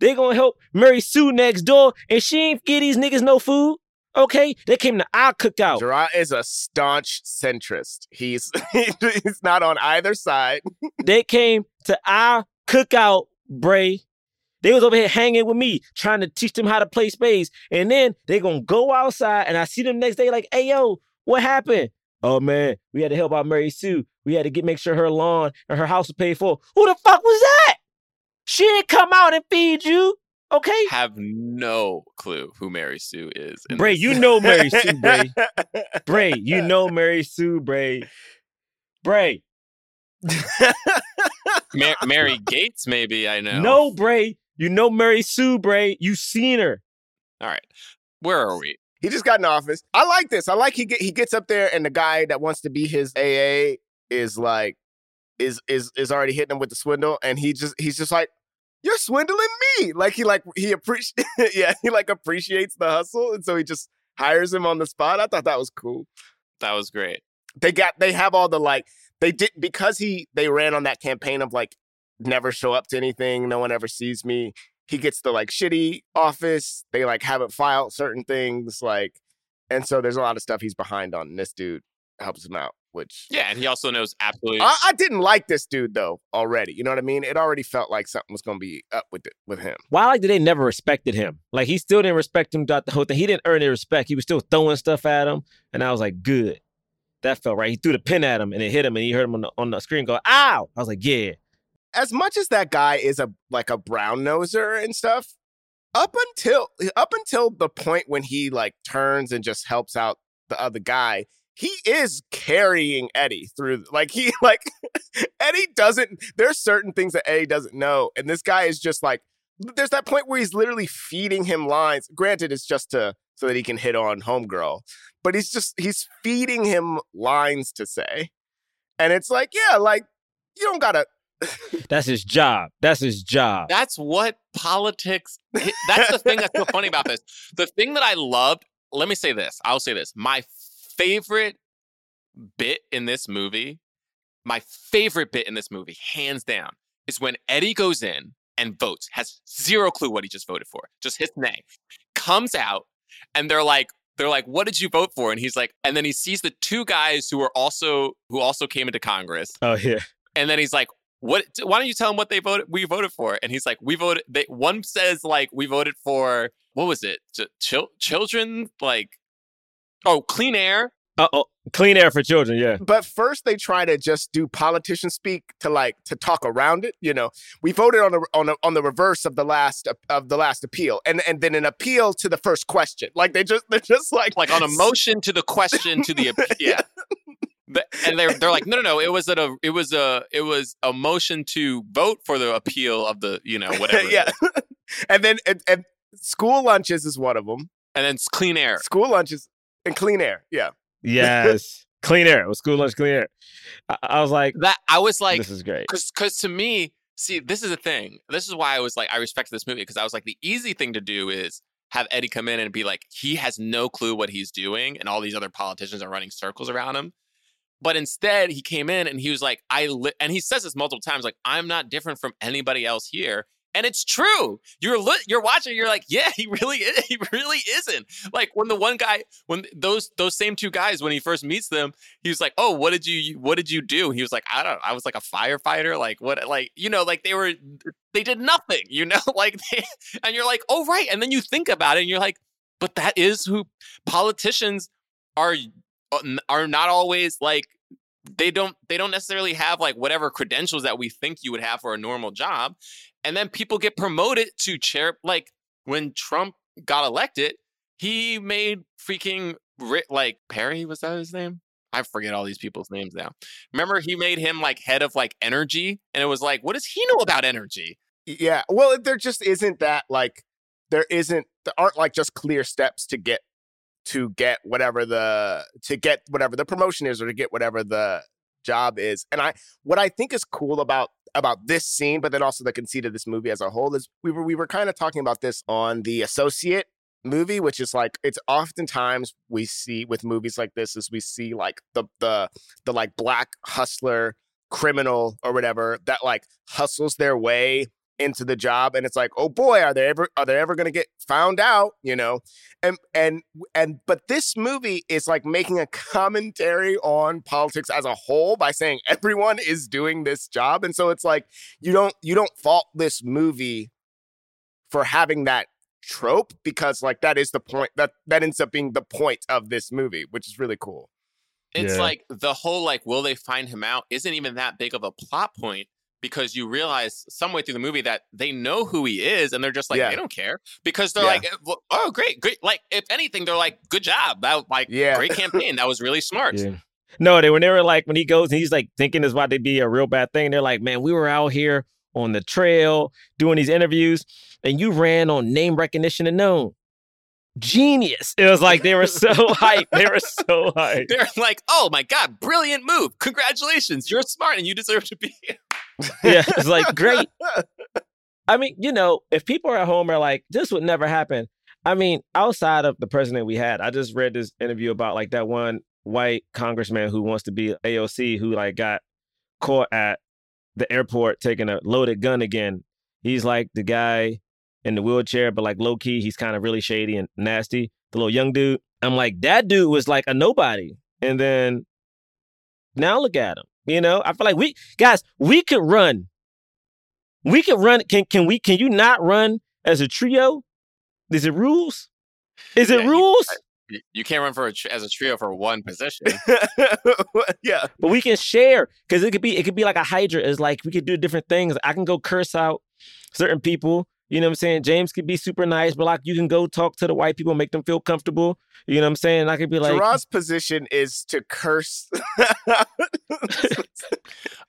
Speaker 7: They gonna help Mary Sue next door, and she ain't give these niggas no food. Okay? They came to our cookout.
Speaker 6: Jerah is a staunch centrist. He's *laughs* he's not on either side. *laughs*
Speaker 7: they came to our cookout, Bray. They was over here hanging with me, trying to teach them how to play spades. And then they gonna go outside and I see them next day like, hey yo, what happened? Oh man, we had to help out Mary Sue. We had to get make sure her lawn and her house was paid for. Who the fuck was that? She didn't come out and feed you. Okay?
Speaker 5: Have no clue who Mary Sue is.
Speaker 7: Bray,
Speaker 5: this.
Speaker 7: you know Mary *laughs* Sue, Bray. Bray, you *laughs* know Mary Sue, Bray. Bray.
Speaker 5: Mar- Mary Gates, maybe I know.
Speaker 7: No, Bray. You know Mary Sue, Bray. You seen her.
Speaker 5: All right, where are we?
Speaker 6: He just got in office. I like this. I like he get he gets up there and the guy that wants to be his AA is like is is is already hitting him with the swindle and he just he's just like you're swindling me. Like he like he appreciate *laughs* yeah, he like appreciates the hustle and so he just hires him on the spot. I thought that was cool.
Speaker 5: That was great.
Speaker 6: They got they have all the like they did because he they ran on that campaign of like never show up to anything, no one ever sees me. He gets the like shitty office. They like haven't filed certain things like and so there's a lot of stuff he's behind on and this dude helps him out, which
Speaker 5: Yeah, and he also knows absolutely.
Speaker 6: I, I didn't like this dude though already. You know what I mean? It already felt like something was gonna be up with it with him.
Speaker 7: Why like did they never respected him? Like he still didn't respect him throughout the whole thing. He didn't earn their respect. He was still throwing stuff at him, and I was like, good. That felt right. He threw the pin at him and it hit him, and he heard him on the, on the screen go, "Ow!" I was like, yeah.
Speaker 6: As much as that guy is a like a brown noser and stuff, up until up until the point when he like turns and just helps out the other guy, he is carrying Eddie through. Like he *laughs* like Eddie doesn't. There's certain things that Eddie doesn't know, and this guy is just like. There's that point where he's literally feeding him lines. Granted, it's just to so that he can hit on homegirl, but he's just he's feeding him lines to say, and it's like, yeah, like you don't gotta. *laughs*
Speaker 7: That's his job. That's his job.
Speaker 5: That's what politics. That's the thing that's so funny about this. The thing that I loved. Let me say this. I'll say this. My favorite bit in this movie, my favorite bit in this movie, hands down, is when Eddie goes in and votes, has zero clue what he just voted for, just his name, comes out, and they're like, they're like, "What did you vote for?" And he's like, and then he sees the two guys who are also who also came into Congress,
Speaker 7: Oh yeah.
Speaker 5: and then he's like, "What? Why don't you tell them what they voted? We voted for?" And he's like, "We voted." They, one says like, "We voted for what was it? Ch- chil- children like, oh, clean air."
Speaker 7: Uh oh. Clean air for children. Yeah.
Speaker 6: But first, they try to just do politician speak to like to talk around it. You know, we voted on the on the, on the reverse of the last of the last appeal, and and then an appeal to the first question. Like they just they're just like
Speaker 5: like on a *laughs* motion to the question to the appe- yeah. *laughs* But- and they're they're like no no no it was a it was a it was a motion to vote for the appeal of the you know whatever *laughs*
Speaker 6: yeah. and then and, and school lunches is one of them.
Speaker 5: and then it's clean air
Speaker 6: School lunches and clean air. Yeah.
Speaker 7: Yes. *laughs* clean air. It was school lunch clean air. I, I was like,
Speaker 5: that I was like
Speaker 7: this is great.
Speaker 5: because because to me see this is the thing this is why I was like I respect this movie because I was like the easy thing to do is have Eddie come in and be like he has no clue what he's doing and all these other politicians are running circles around him but instead he came in and he was like I li-, and he says this multiple times like I'm not different from anybody else here and it's true. You're you're watching. You're like, yeah, he really is. *laughs* He really isn't. Like when the one guy, when those those same two guys, when he first meets them, he was like, oh, what did you what did you do? He was like, I don't. I was like a firefighter. Like what? Like you know, like they were they did nothing. You know, *laughs* like they, and you're like, oh right. And then you think about it, and you're like, but that is who politicians are are not always like they don't they don't necessarily have like whatever credentials that we think you would have for a normal job and then people get promoted to chair like when trump got elected he made freaking like perry was that his name i forget all these people's names now remember he made him like head of like energy and it was like what does he know about energy
Speaker 6: Yeah. Well, there just isn't that like there isn't there aren't like just clear steps to get to get whatever the to get whatever the promotion is or to get whatever the job is. And I what I think is cool about about this scene, but then also the conceit of this movie as a whole is we were we were kind of talking about this on the associate movie, which is like it's oftentimes we see with movies like this is we see like the the the like black hustler criminal or whatever that like hustles their way into the job and it's like oh boy are they ever are they ever going to get found out you know and and and but this movie is like making a commentary on politics as a whole by saying everyone is doing this job and so it's like you don't you don't fault this movie for having that trope because like that is the point that that ends up being the point of this movie which is really cool
Speaker 5: It's
Speaker 6: Yeah.
Speaker 5: like the whole like, will they find him out? Isn't even that big of a plot point because you realize someway through the movie that they know who he is and they're just like
Speaker 6: Yeah.
Speaker 5: they don't care because they're
Speaker 6: Yeah.
Speaker 5: like, oh great, great. Like if anything, they're like, good job, that like
Speaker 6: Yeah.
Speaker 5: great campaign, that was really smart.
Speaker 7: Yeah. No, they when they were like when he goes and he's like thinking it's about to be a real bad thing. They're like, man, we were out here on the trail doing these interviews, and you ran on name recognition and known. Genius. It was like they were so *laughs* hyped. They were so hyped.
Speaker 5: They're like, oh my god, brilliant move! Congratulations, you're smart and you deserve to be here. *laughs*
Speaker 7: Yeah, it's like great. *laughs* I mean, you know, if people are at home are like, this would never happen. I mean, outside of the president we had, I just read this interview about like that one white congressman who wants to be AOC who like got caught at the airport taking a loaded gun again. He's like the guy in the wheelchair, but like low key, he's kind of really shady and nasty. The little young dude. I'm like, that dude was like a nobody. And then now look at him. You know, I feel like we guys, we could run. We could run. Can can we can you not run as a trio? Is it rules? Is it rules?
Speaker 5: You, you can't run for a, as a trio for one position.
Speaker 6: yeah. *laughs*
Speaker 7: But we can share because it could be it could be like a hydra. It's like we could do different things. I can go curse out certain people. You know what I'm saying? James could be super nice, but like you can go talk to the white people, make them feel comfortable. You know what I'm saying? I could be like,
Speaker 6: Jerah's position is to curse *laughs*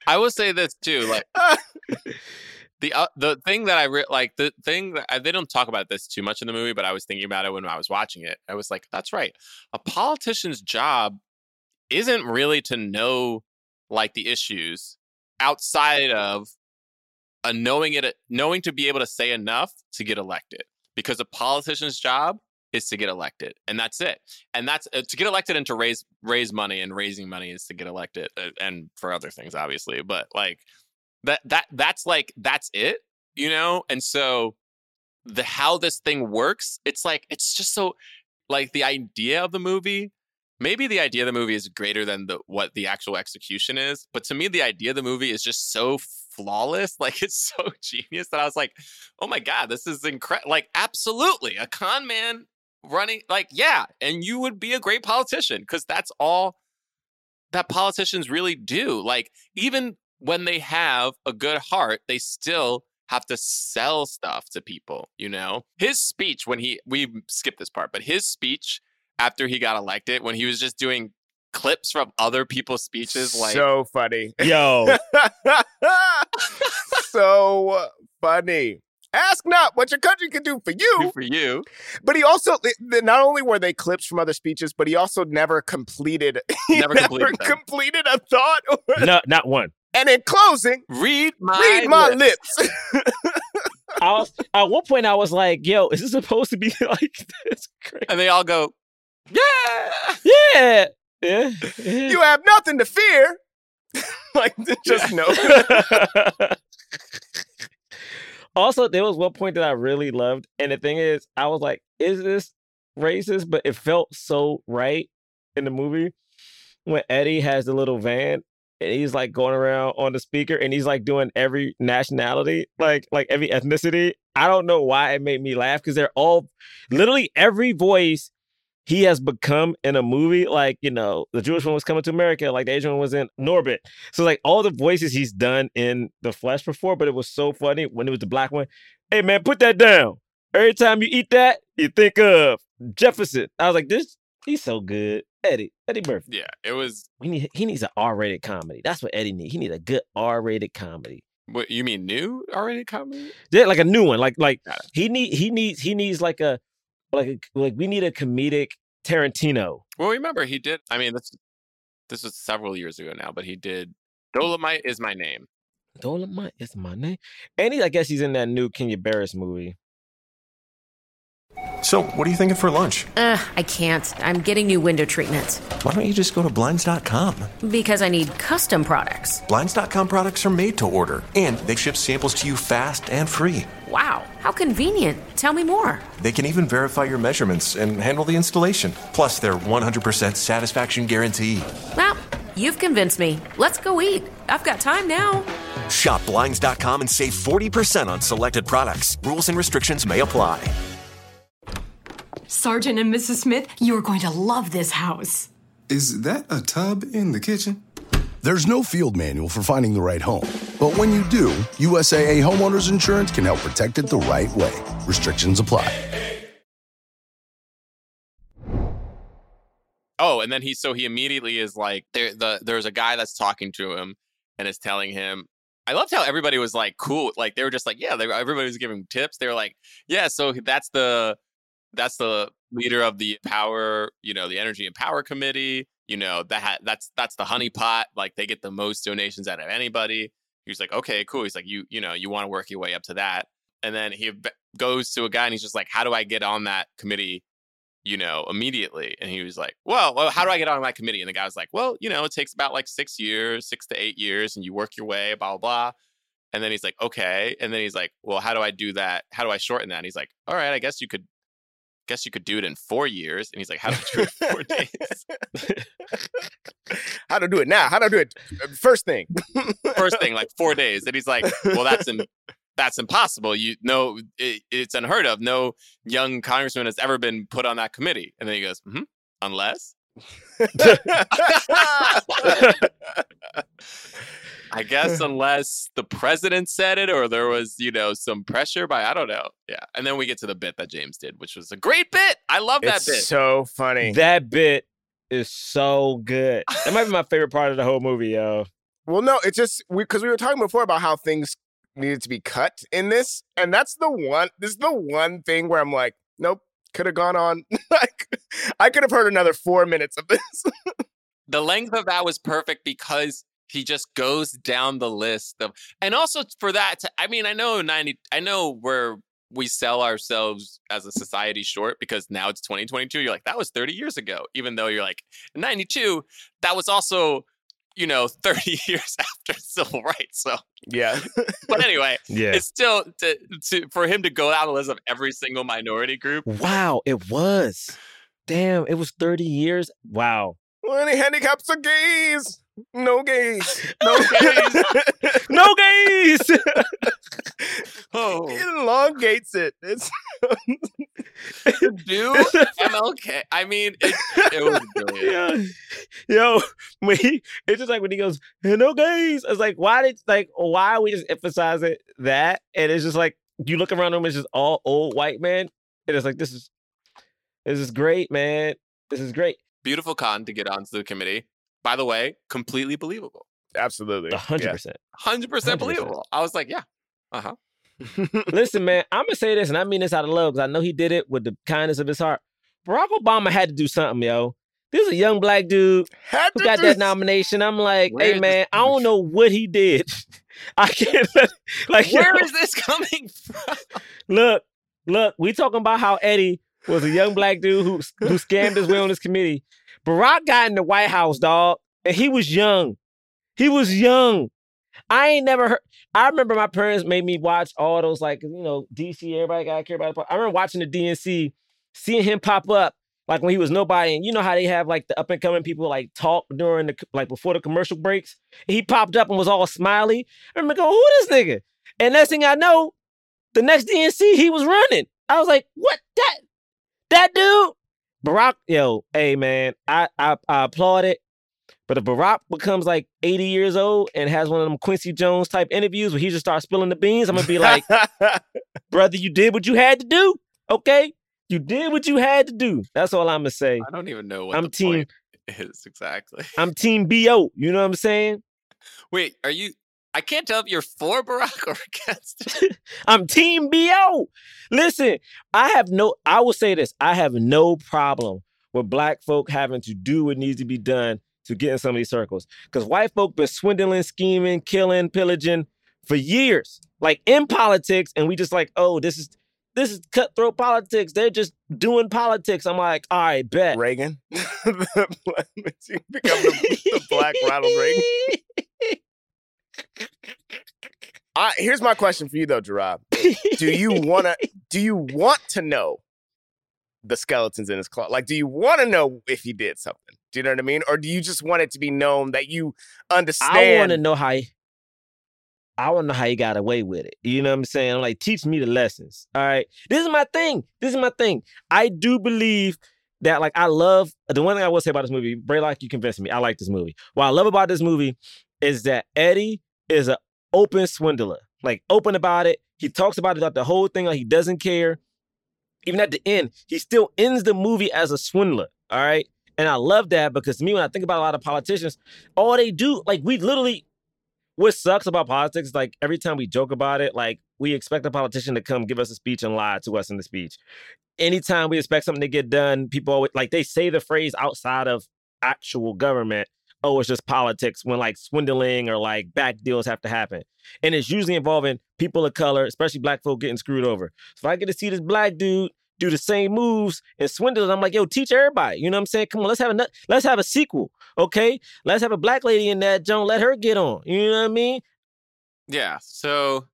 Speaker 5: I will say this too, like the uh, the thing that I re- like the thing that I, they don't talk about this too much in the movie, but I was thinking about it when I was watching it. I was like, that's right. A politician's job isn't really to know like the issues outside of a knowing it knowing to be able to say enough to get elected because a politician's job is to get elected and that's it and that's uh, to get elected and to raise raise money and raising money is to get elected uh, and for other things obviously but like that that that's like that's it you know and so the how this thing works it's like it's just so like the idea of the movie. Maybe the idea of the movie is greater than the what the actual execution is, but to me, the idea of the movie is just so flawless. *laughs* Like it's so *laughs* genius that I was like, "Oh my god, this is incredible!" Like, absolutely, a con man running. Like, yeah, and you would be a great politician because that's all that politicians really do. Like, even when they have a good heart, they still have to sell stuff to people, you know? His speech when he we skipped this part, but his speech after he got elected when he was just doing clips from other people's speeches like
Speaker 6: so funny.
Speaker 7: Yo. *laughs*
Speaker 6: so funny. Ask not what your country can do for you.
Speaker 5: for you.
Speaker 6: But he also th- th- not only were they clips from other speeches, but he also never completed *laughs* he
Speaker 5: Never completed them.
Speaker 6: completed a thought. Or, *laughs*
Speaker 7: No, not one.
Speaker 6: and in closing,
Speaker 5: Read my
Speaker 6: read my
Speaker 5: lips.
Speaker 6: lips.
Speaker 7: I was at one point I was like, yo, is this supposed to be like this? Crazy.
Speaker 5: And they all go, Yeah.
Speaker 7: Yeah. Yeah. yeah.
Speaker 6: you have nothing to fear. *laughs* like just no. *laughs*
Speaker 7: also, there was one point that I really loved, and the thing is, I was like, "Is this racist?" But it felt so right in the movie when Eddie has the little van and he's like going around on the speaker and he's like doing every nationality, like like every ethnicity. I don't know why it made me laugh because they're all literally every voice he has become in a movie. Like you know, the Jewish one was coming to America, like the Asian one was in Norbit. So like all the voices he's done in the flesh before, but it was so funny when it was the black one. Hey man, put that down. Every time you eat that, you think of Jefferson. I was like, this he's so good. Eddie, Eddie Murphy.
Speaker 5: Yeah, it was
Speaker 7: We need he needs an R-rated comedy. That's what Eddie needs. He needs a good R-rated comedy.
Speaker 5: what you mean new R-rated comedy?
Speaker 7: Yeah, like a new one. Like like he need he needs he needs like a like a, like we need a comedic Tarantino.
Speaker 5: Well, remember he did. I mean, this this was several years ago now, but he did. Dolemite is my name.
Speaker 7: Dolemite is my name. And he, I guess he's in that new Kenya Barris movie.
Speaker 17: So, what are you thinking for lunch?
Speaker 18: Ugh, I can't. I'm getting new window treatments
Speaker 17: Why don't you just go to Blinds.com?
Speaker 18: because I need custom products.
Speaker 17: Blinds.com products are made to order, and they ship samples to you fast and free.
Speaker 18: Wow, how convenient. Tell me more.
Speaker 17: They can even verify your measurements and handle the installation. Plus, their 100% satisfaction guarantee.
Speaker 18: Well, you've convinced me. Let's go eat. I've got time now.
Speaker 17: Shop Blinds.com and save 40% on selected products. Rules and restrictions may apply.
Speaker 19: Sergeant and Mrs. Smith, you are going to love this house.
Speaker 20: Is that a tub in the kitchen?
Speaker 21: There's no field manual for finding the right home. But when you do, USAA Homeowners Insurance can help protect it the right way. Restrictions apply.
Speaker 5: Oh, and then he so he immediately is like there the there's a guy that's talking to him and is telling him I loved how everybody was like cool like they were just like yeah they, everybody was giving tips they were like yeah so that's the that's the leader of the power you know the energy and power committee you know that that's that's the honeypot like they get the most donations out of anybody he's like okay cool he's like you you know you want to work your way up to that and then he goes to a guy and he's just like how do I get on that committee you know, immediately. And he was like, well, well, how do I get on that committee? And the guy was like, well, you know, it takes about like six years, six to eight years, and you work your way, blah, blah, blah. And then he's like, okay. And then he's like, well, how do I do that? How do I shorten that? And he's like, all right, I guess you could, guess you could do it in four years. And he's like, how do I do it in four *laughs* days?
Speaker 6: How to do it now? How to do it first thing?
Speaker 5: First thing, like four *laughs* days. And he's like, well, that's im- that's impossible. You know, it, it's unheard of. No young congressman has ever been put on that committee. And then he goes, hmm unless. *laughs* I guess *laughs* unless the president said it or there was, you know, some pressure by I don't know. Yeah. And then we get to the bit that James did, which was a great bit. I love that
Speaker 6: it's
Speaker 5: bit.
Speaker 6: so funny.
Speaker 7: That bit is so good. That might be my favorite part of the whole movie, yo.
Speaker 6: Well, no, it's just because we, were talking before about how things needed to be cut in this, and that's the one. This is the one thing where I'm like, nope, could have gone on. *laughs* like, I could have heard another four minutes of this. *laughs*
Speaker 5: the length of that was perfect because he just goes down the list of and also for that to, i mean i know 90 i know where we sell ourselves as a society short because now it's 2022 you're like that was 30 years ago even though you're like 92 that was also you know *laughs* 30 years after civil rights so
Speaker 6: yeah *laughs*
Speaker 5: but anyway *laughs*
Speaker 7: Yeah.
Speaker 5: it's still to, to for him to go down the list of every single minority group
Speaker 7: Wow, it was. Damn, it was 30 years. Wow.
Speaker 6: Any handicaps are gays. No gays. No *laughs* gays.
Speaker 7: no gays. *laughs*
Speaker 5: oh.
Speaker 6: It elongates it. It's *laughs*
Speaker 5: Do MLK. I mean, it, it was brilliant.
Speaker 7: Yeah. Yo, when he, it's just like when he goes, no gays. It's like, why did, like, why are we just emphasizing that? And it's just like, you look around them, it's just all old white men. And it's like, this is, this is great, man. This is great.
Speaker 5: Beautiful con to get onto the committee. By the way, completely believable.
Speaker 6: Absolutely.
Speaker 7: 100%.
Speaker 5: 100%
Speaker 7: 100%.
Speaker 5: believable. I was like, yeah. Uh huh.
Speaker 7: Listen, man, I'm gonna say this, and I mean this out of love because I know he did it with the kindness of his heart. Barack Obama had to do something, yo. This is a young black dude
Speaker 6: Had
Speaker 7: who got
Speaker 6: do
Speaker 7: that nomination. I'm like,
Speaker 5: Where
Speaker 7: hey, man, I don't know what he did. *laughs* I can't *laughs* like.
Speaker 5: Where
Speaker 7: yo,
Speaker 5: is this coming from?
Speaker 7: Look, look, we talking about how Eddie was a young black dude who who scammed his way on this committee. Barack got in the White House, dog, and he was young. He was young. I ain't never heard. I remember my parents made me watch all those like you know DC. Everybody got to care about. I remember watching the DNC, seeing him pop up like when he was nobody, and you know how they have like the up and coming people like talk during the like before the commercial breaks. He popped up and was all smiley. I remember going, "Who this nigga?" And next thing I know, the next DNC he was running. I was like, "What that? That dude?" Barack, yo, hey man, I I, I applaud it. But if Barack becomes like 80 years old and has one of them Quincy Jones type interviews where he just starts spilling the beans, I'm gonna be like, *laughs* brother, you did what you had to do. Okay? You did what you had to do. That's all I'm gonna say.
Speaker 5: I don't even know what
Speaker 7: I'm
Speaker 5: the
Speaker 7: team
Speaker 5: is exactly.
Speaker 7: I'm team BO. You know what I'm saying?
Speaker 5: Wait, are you? I can't tell if you're for Barack *laughs* or against. *laughs*
Speaker 7: I'm team BO. Listen, I have no I will say this. I have no problem with black folk having to do what needs to be done to get in some of these circles. Because white folk been swindling, scheming, killing, pillaging for years. Like in politics, and we just like, oh, this is this is cutthroat politics. They're just doing politics. I'm like, all right, bet.
Speaker 6: Reagan. the black, you become the, the black Ronald Reagan. *laughs* I, here's my question for you though, Jerah. Do you wanna *laughs* do you want to know the skeletons in his closet? Like, do you want to know if he did something? Do you know what I mean? Or do you just want it to be known that you understand?
Speaker 7: I want to know how he, I want to know how he got away with it. You know what I'm saying? I'm like, teach me the lessons. All right. This is my thing. This is my thing. I do believe that, like, I love the one thing I will say about this movie, Braylock, you convinced me. I like this movie. What I love about this movie is that Eddie is an open swindler. Like, open about it. He talks about it throughout the whole thing, like he doesn't care. Even at the end, he still ends the movie as a swindler. All right. And I love that because to me, when I think about a lot of politicians, all they do, like we literally, what sucks about politics like every time we joke about it, like we expect a politician to come give us a speech and lie to us in the speech. Anytime we expect something to get done, people always like they say the phrase outside of actual government. Oh, it's just politics when like swindling or like back deals have to happen. And it's usually involving people of color, especially black folk getting screwed over. So if I get to see this black dude do the same moves and swindle, I'm like, yo, teach everybody. You know what I'm saying? Come on, let's have a let's have a sequel. Okay? Let's have a black lady in that Don't Let her get on. You know what I mean?
Speaker 5: Yeah. So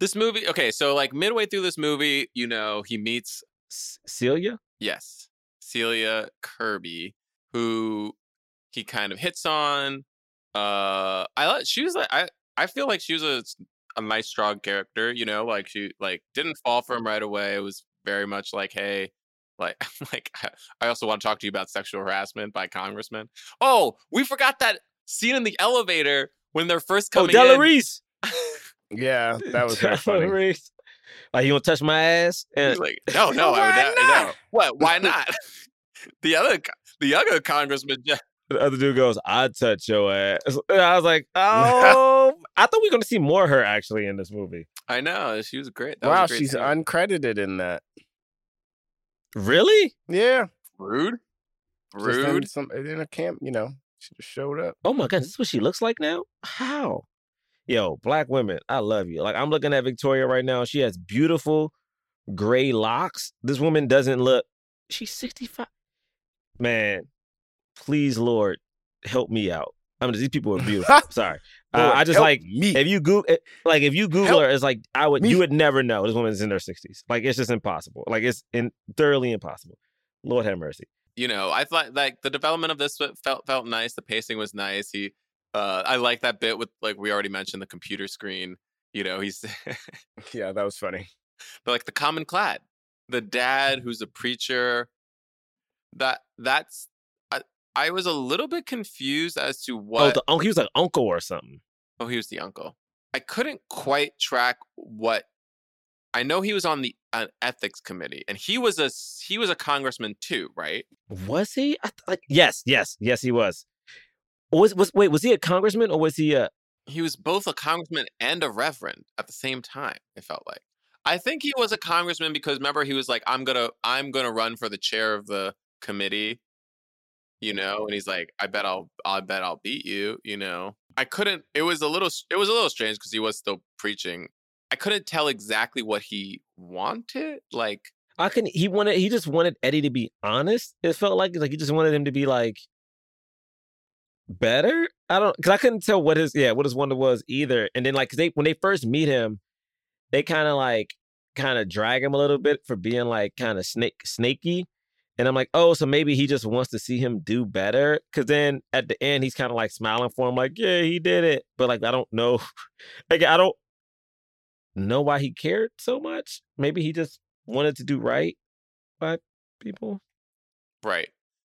Speaker 5: this movie, okay, so like midway through this movie, you know, he meets
Speaker 7: Celia?
Speaker 5: Yes. Celia Kirby, who he kind of hits on. Uh I like she was like I I feel like she was a a nice strong character, you know, like she like didn't fall for him right away. It was very much like, hey, like *laughs* like I also want to talk to you about sexual harassment by congressmen. Oh, we forgot that scene in the elevator when they're first
Speaker 7: Oh,
Speaker 5: coming in.
Speaker 7: Delarice.
Speaker 6: Yeah, *laughs* that was very funny.
Speaker 7: Delarice. Like, you want to touch my ass? And
Speaker 5: He's like, no, *laughs* no, I would not. No. What? Why not? the other, co- the other congressman. Just,
Speaker 7: the other dude goes, I'd touch your ass. *laughs* And I was like, *laughs* oh, I thought we were going to see more of her actually in this movie.
Speaker 5: I know she was great. That
Speaker 6: wow,
Speaker 5: was great
Speaker 6: she's
Speaker 5: scene.
Speaker 6: uncredited in that.
Speaker 7: Really?
Speaker 6: Yeah.
Speaker 5: rude.
Speaker 6: Just in
Speaker 5: Rude.
Speaker 6: some uh, in a camp, you know. She just showed up.
Speaker 7: Oh my God, this is what she looks like now? How? Yo, black women, I love you. Like, I'm looking at Victoria right now. She has beautiful gray locks. This woman doesn't look, she's 65. Man, please, Lord, help me out. I mean, these people are beautiful. *laughs* Sorry. Uh, I just like
Speaker 6: me.
Speaker 7: if you Google like if you Google
Speaker 6: Help
Speaker 7: her, it's like I would
Speaker 6: me.
Speaker 7: you would never know this woman's in her 60s. Like it's just impossible. Like it's in, thoroughly impossible. Lord have mercy.
Speaker 5: you know, I thought like the development of this felt felt nice. The pacing was nice. He, uh, I like that bit with like we already mentioned the computer screen. You know, he's *laughs*
Speaker 6: yeah, that was funny.
Speaker 5: But like the common clad, the dad who's a preacher. That that's I, was a little bit confused as to oh, what.
Speaker 7: Oh, the uncle. He was like uncle or something.
Speaker 5: Oh, he was the uncle. I couldn't quite track what. I know he was on the an ethics committee, and he was a he was a congressman too, right?
Speaker 7: Was he? I th- like yes, yes, yes, he was. Was was wait? Was he a congressman or was he a?
Speaker 5: He was both a congressman and a reverend at the same time. It felt like. I think he was a congressman because remember he was like, "I'm gonna I'm gonna run for the chair of the committee," you know, and he's like, "I bet I'll I bet I'll beat you," you know. I couldn't. It was a little. It was a little strange because he was still preaching. I couldn't tell exactly what he wanted. Like
Speaker 7: I can. He wanted. He just wanted Eddie to be honest. It felt like like he just wanted him to be like better. I don't because I couldn't tell what his yeah what his wonder was either. And then like they when they first meet him, they kind of like kind of drag him a little bit for being like kind of snake snaky. And I'm like, oh, so maybe he just wants to see him do better. Cause then at the end, he's kind of like smiling for him, like, yeah, he did it. But like, I don't know. *laughs* like, I don't know why he cared so much. Maybe he just wanted to do right by people.
Speaker 5: Right.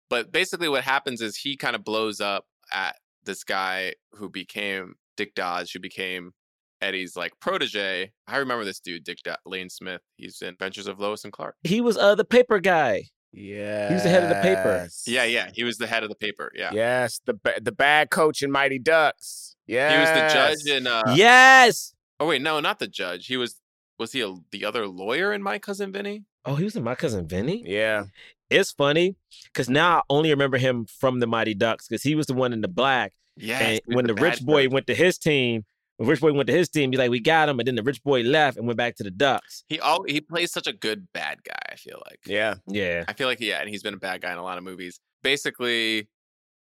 Speaker 5: But basically, what happens is he kind of blows up at this guy who became Dick Dodge, who became Eddie's like protege. I remember this dude, Dick Lane Smith. He's in Adventures of Lois and Clark.
Speaker 7: He was uh the paper guy.
Speaker 6: Yeah,
Speaker 7: he was the head of the paper.
Speaker 5: Yeah, yeah, he was the head of the paper. Yeah,
Speaker 6: Yes, the ba- the bad coach in Mighty Ducks. Yeah,
Speaker 5: he was the judge in. Uh,
Speaker 7: yes.
Speaker 5: Oh wait, no, not the judge. He was. Was he a, the other lawyer in My Cousin Vinny?
Speaker 7: Oh, he was in My Cousin Vinny.
Speaker 6: Yeah,
Speaker 7: it's funny because now I only remember him from the Mighty Ducks because he was the one in the black.
Speaker 5: Yes,
Speaker 7: and
Speaker 5: he was
Speaker 7: when
Speaker 5: the
Speaker 7: the rich boy
Speaker 5: coach.
Speaker 7: went to his team, when rich boy went to his team, he's like, "We got him," and then the rich boy left and went back to the Ducks.
Speaker 5: He all he plays such a good bad guy. I feel like.
Speaker 6: Yeah,
Speaker 7: yeah.
Speaker 5: I feel like yeah, and he's been a bad guy in a lot of movies. Basically,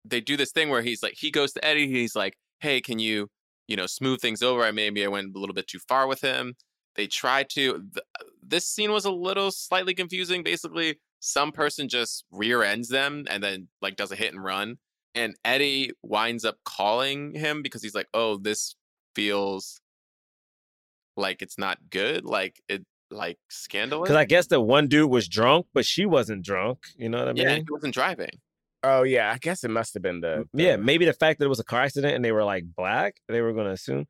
Speaker 5: they do this thing where he's like, he goes to Eddie. He's like, "Hey, can you, you know, smooth things over? I maybe I went a little bit too far with him." They try to. Th- this scene was a little slightly confusing. Basically, some person just rear ends them and then like does a hit and run, and Eddie winds up calling him because he's like, "Oh, this feels like it's not good. Like it, like scandalous."
Speaker 7: Because I guess the one dude was drunk, but she wasn't drunk. You know what I mean?
Speaker 5: yeah, he wasn't driving.
Speaker 6: Oh yeah, I guess it must have been the, the
Speaker 7: Yeah, maybe the fact that it was a car accident and they were like black, they were going to assume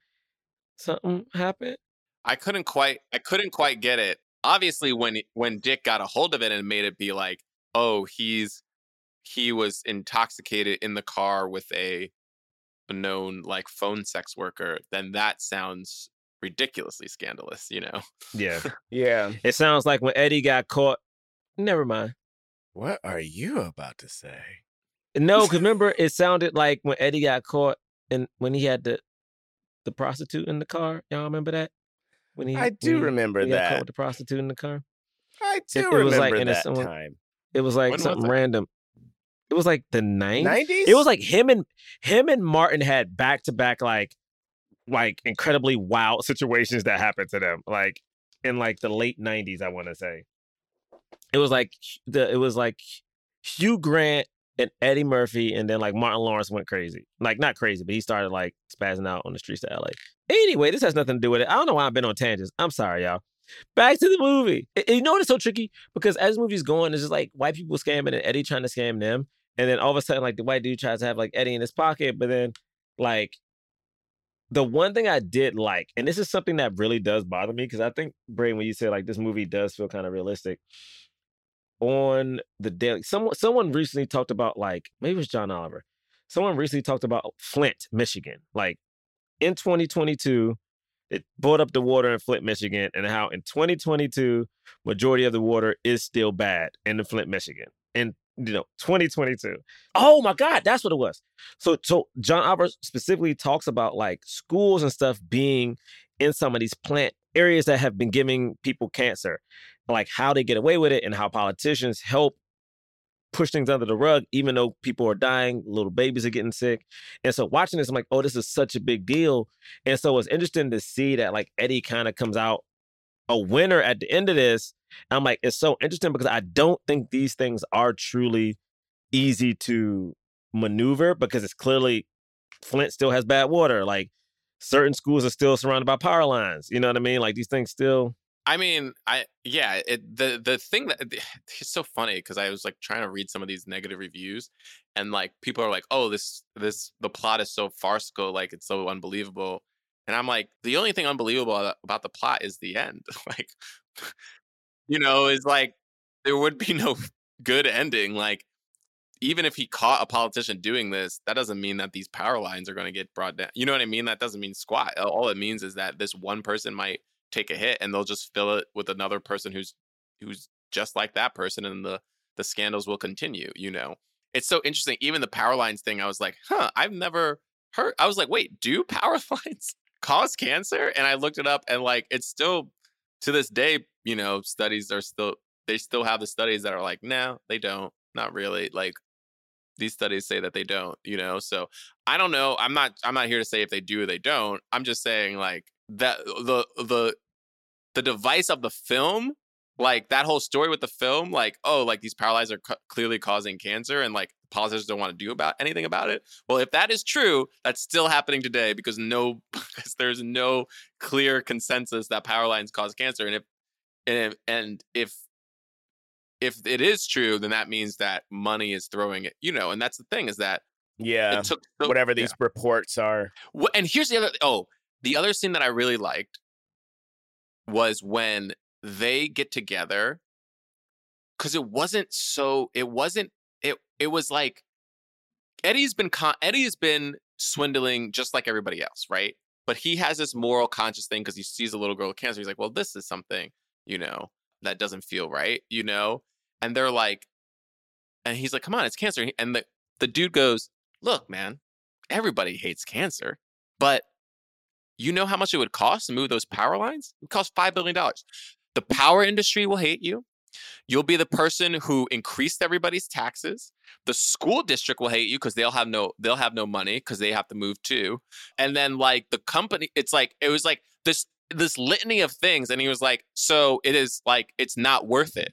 Speaker 7: something happened.
Speaker 5: I couldn't quite I couldn't quite get it. Obviously when when Dick got a hold of it and made it be like, "Oh, he's he was intoxicated in the car with a known like phone sex worker," then that sounds ridiculously scandalous, you know.
Speaker 7: Yeah. *laughs*
Speaker 6: yeah.
Speaker 7: It sounds like when Eddie got caught. Never mind.
Speaker 6: What are you about to say?
Speaker 7: No, because *laughs* remember, it sounded like when Eddie got caught and when he had the the prostitute in the car. Y'all remember that? When he,
Speaker 6: I do
Speaker 7: when he-
Speaker 6: remember
Speaker 7: when he got caught
Speaker 6: that.
Speaker 7: with the prostitute in the car.
Speaker 6: I do
Speaker 7: It- it was like
Speaker 6: remember
Speaker 7: in a
Speaker 6: that
Speaker 7: someone-
Speaker 6: time.
Speaker 7: It was like
Speaker 6: When
Speaker 7: something
Speaker 6: it?
Speaker 7: random. It was like the 90s.
Speaker 6: 90s?
Speaker 7: It was like him and him and Martin had back to back like like incredibly wild situations that happened to them. Like in like the late 90s, I want to say. It was like the it was like Hugh Grant and Eddie Murphy, and then like Martin Lawrence went crazy. Like not crazy, but he started like spazzing out on the streets of LA. Anyway, this has nothing to do with it. I don't know why I've been on tangents. I'm sorry, y'all. Back to the movie. You know what is so tricky? Because as the movie's going, it's just like white people scamming and Eddie trying to scam them. And then all of a sudden, like the white dude tries to have like Eddie in his pocket, but then like the one thing I did like, and this is something that really does bother me, because I think Bray, when you said like this movie does feel kind of realistic. On the daily, someone someone recently talked about like maybe it was John Oliver. Someone recently talked about Flint, Michigan. Like in 2022, it brought up the water in Flint, Michigan, and how in 2022, majority of the water is still bad in the Flint, Michigan. In you know, 2022. Oh my God, that's what it was. So so John Oliver specifically talks about like schools and stuff being in some of these plant areas that have been giving people cancer, like how they get away with it and how politicians help push things under the rug, even though people are dying, little babies are getting sick. And so watching this, I'm like, oh, this is such a big deal. And so it's interesting to see that like Eddie kind of comes out a winner at the end of this. I'm like, it's so interesting because I don't think these things are truly easy to maneuver because it's clearly Flint still has bad water. Like certain schools are still surrounded by power lines. You know what I mean? Like these things still.
Speaker 5: I mean, I yeah, it, the the thing that *sighs* it's so funny because I was like trying to read some of these negative reviews, and like people are like, "Oh, this this the plot is so farcical, like it's so unbelievable," and I'm like, the only thing unbelievable about the plot is the end. *laughs* like, you know, is like there would be *laughs* no good ending. Like, even if he caught a politician doing this, that doesn't mean that these power lines are going to get brought down. You know what I mean? That doesn't mean squat. All it means is that this one person might take a hit and they'll just fill it with another person who's who's just like that person and the the scandals will continue, you know. It's so interesting. Even the power lines thing, I was like, huh, I've never heard. I was like, wait, do power *laughs* lines cause cancer? And I looked it up and like it's still to this day, you know, studies are still they still have the studies that are like, no, they don't. Not really. Like these studies say that they don't, you know. So I don't know. I'm not I'm not here to say if they do or they don't. I'm just saying like that the the the device of the film like that whole story with the film like oh like these power lines are cu- clearly causing cancer and like politicians don't want to do about anything about it well if that is true that's still happening today because no *laughs* because there's no clear consensus that power lines cause cancer and if and if, and if if it is true then that means that money is throwing it you know and that's the thing is that
Speaker 6: Yeah.
Speaker 5: it took so-
Speaker 6: Whatever
Speaker 5: yeah.
Speaker 6: these reports are.
Speaker 5: And here's the other. Oh, the other scene that I really liked was when they get together because it wasn't so. It wasn't. It. It was like Eddie's been. Con- Eddie's been swindling just like everybody else, right? But he has this moral conscious thing because he sees a little girl with cancer. He's like, well, this is something, you know, that doesn't feel right, you know. And they're like, and he's like, come on, it's cancer. And the the dude goes, look, man, everybody hates cancer, but you know how much it would cost to move those power lines? It would cost $5 billion. The power industry will hate you. You'll be the person who increased everybody's taxes. The school district will hate you because they'll have no they'll have no money because they have to move too. And then like the company, it's like it was like this this litany of things. And he was like, so it is like it's not worth it.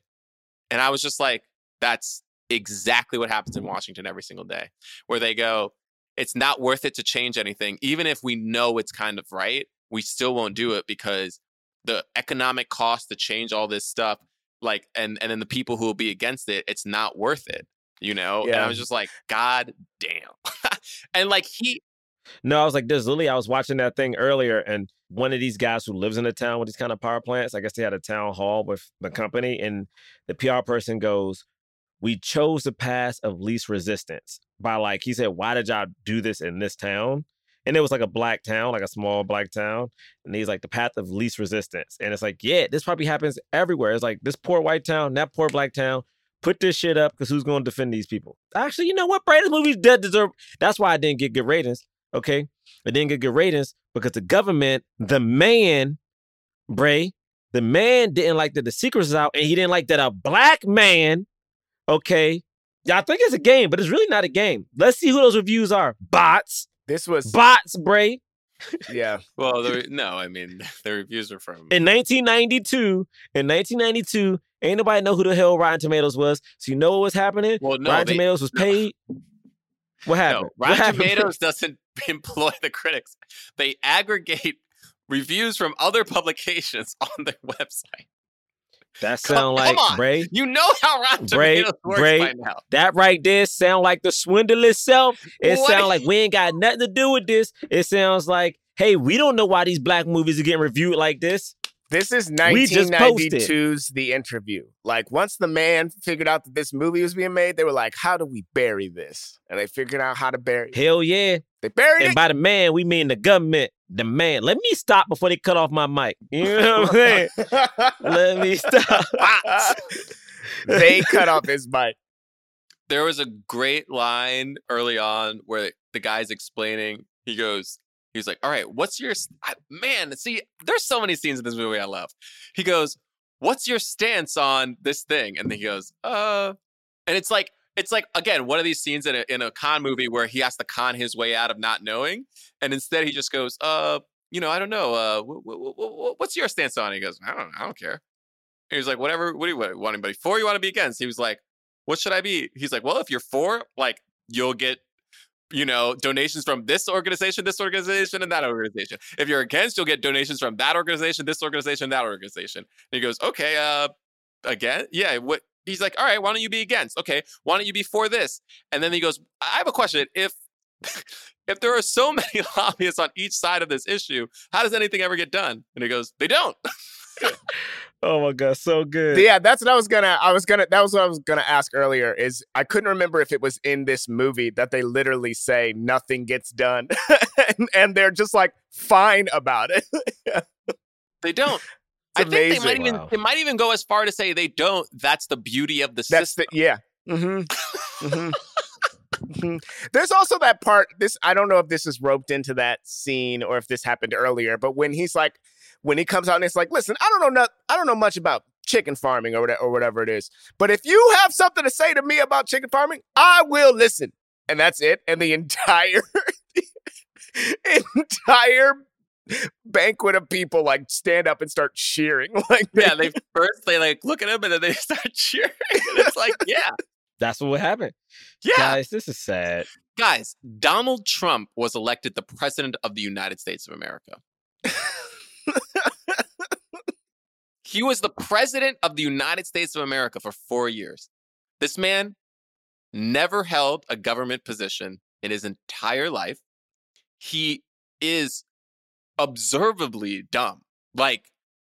Speaker 5: And I was just like, that's exactly what happens in Washington every single day, where they go, it's not worth it to change anything. Even if we know it's kind of right, we still won't do it because the economic cost to change all this stuff, like, and and then the people who will be against it, it's not worth it. You know? And I was just like, God damn. *laughs* and like he
Speaker 7: No, I was like, there's literally, I was watching that thing earlier, and one of these guys who lives in a town with these kind of power plants, I guess they had a town hall with the company, and the PR person goes, We chose the path of least resistance by like, he said, Why did y'all do this in this town? And it was like a black town, like a small black town. And he's like, the path of least resistance. And it's like, yeah, this probably happens everywhere. It's like this poor white town, that poor black town. Put this shit up because who's going to defend these people? Actually, you know what? Bray, this movie dead deserve. That's why I didn't get good ratings. Okay. I didn't get good ratings because the government, the man, Bray, the man didn't like that the secrets is out and he didn't like that a black man, okay. Yeah, I think it's a game, but it's really not a game. Let's see who those reviews are. Bots.
Speaker 6: This was
Speaker 7: bots, Bray.
Speaker 6: Yeah. *laughs*
Speaker 5: well, the, *laughs* no, I mean *laughs* the reviews are from
Speaker 7: In 1992, in 1992, ain't nobody know who the hell Rotten Tomatoes was. So you know what was happening?
Speaker 5: Well, no,
Speaker 7: Rotten
Speaker 5: they-
Speaker 7: Tomatoes was paid. What happened?
Speaker 5: No, Rotten
Speaker 7: happened?
Speaker 5: Tomatoes doesn't employ the critics. They aggregate reviews from other publications on their website.
Speaker 7: That sound like. Bray.
Speaker 5: You know how Rotten
Speaker 7: Bray,
Speaker 5: Tomatoes works
Speaker 7: Bray,
Speaker 5: by now.
Speaker 7: that right there sound like the swindle itself. It
Speaker 5: What?
Speaker 7: sound like we ain't got nothing to do with this. It sounds like, hey, we don't know why these black movies are getting reviewed like this.
Speaker 6: This is
Speaker 7: We just posted.
Speaker 6: 1992's The Interview. Like, once the man figured out that this movie was being made, they were like, how do we bury this? And they figured out how to bury it.
Speaker 7: Hell yeah.
Speaker 6: They buried
Speaker 7: And
Speaker 6: it.
Speaker 7: by the man, we mean the government. The man. Let me stop before they cut off my mic. You know what I'm saying? *laughs* Let me stop. *laughs*
Speaker 6: they cut off his mic.
Speaker 5: There was a great line early on where the guy's explaining. He goes, he's like, "All right, what's your s- I- man?" See, there's so many scenes in this movie I love. He goes, "What's your stance on this thing?" And then he goes, "Uh," and it's like. It's like again one of these scenes in a in a con movie where he has to con his way out of not knowing, and instead he just goes, "Uh, you know, I don't know. Uh, wh- wh- wh- what's your stance on?" it? He goes, "I don't, I don't care." And he was like, "Whatever. What do you want? Want anybody for? You want to be against?" He was like, what should I be? He's like, well, if you're for, like, you'll get, you know, donations from this organization, this organization, and that organization. If you're against, you'll get donations from that organization, this organization, that organization. And he goes, okay, uh, again, yeah. What? He's like, all right, why don't you be against? Okay, why don't you be for this? And then he goes, I have a question. If *laughs* if there are so *laughs* many lobbyists on each side of this issue, how does anything ever get done? And he goes, they don't. *laughs*
Speaker 7: Oh my god, so good.
Speaker 6: Yeah, that's what I was gonna. I was gonna. That was what I was gonna ask earlier. Is I couldn't remember if it was in this movie that they literally say nothing gets done, and, and they're just like fine about it.
Speaker 5: they don't. I think they might even they might even go as far to say they don't. That's the beauty of the
Speaker 6: That's
Speaker 5: system.
Speaker 6: the yeah. Mm-hmm. mm-hmm. Mhm. There's also that part. This I don't know if this is roped into that scene or if this happened earlier. But when he's like, when he comes out and it's like, listen, I don't know, not, I don't know much about chicken farming or whatever, or whatever it is. But if you have something to say to me about chicken farming, I will listen. And that's it. And the entire *laughs* entire banquet of people like stand up and start cheering. *laughs* Like
Speaker 5: yeah, they first they like look at him and then they *laughs* start cheering. And it's like, *laughs* yeah,
Speaker 7: That's what would happen.
Speaker 5: yeah.
Speaker 7: Guys, this is sad.
Speaker 5: Guys, Donald Trump was elected the president of the United States of America. he was the president of the United States of America for four years. This man never held a government position in his entire life. He is observably dumb, like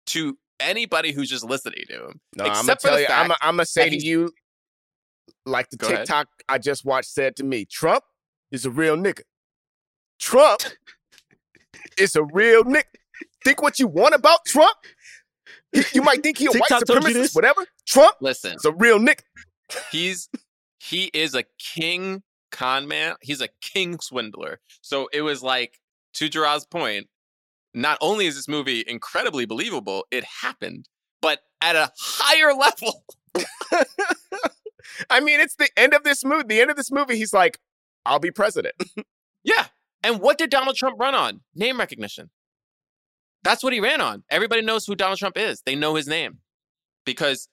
Speaker 5: to anybody who's just listening to him.
Speaker 6: No, I'm gonna
Speaker 5: except for
Speaker 6: tell you, I'm gonna say to you, like the
Speaker 5: Go ahead.
Speaker 6: TikTok I just watched said to me, Trump is a real nigga. Trump is a real nigga. Think what you want about Trump. You- You might think he a white
Speaker 7: TikTok told you
Speaker 6: supremacist, whatever. Trump
Speaker 5: Listen,
Speaker 6: is a real nigga.
Speaker 5: he's he is a king con man. He's a king swindler. So it was like to Jerah's point. Not only is this movie incredibly believable, it happened, but at a higher *laughs* level. *laughs*
Speaker 6: I mean, it's the end of this movie. The end of this movie, he's like, I'll be president. *laughs*
Speaker 5: Yeah. And what did Donald Trump run on? Name recognition. That's what he ran on. Everybody knows who Donald Trump is. They know his name because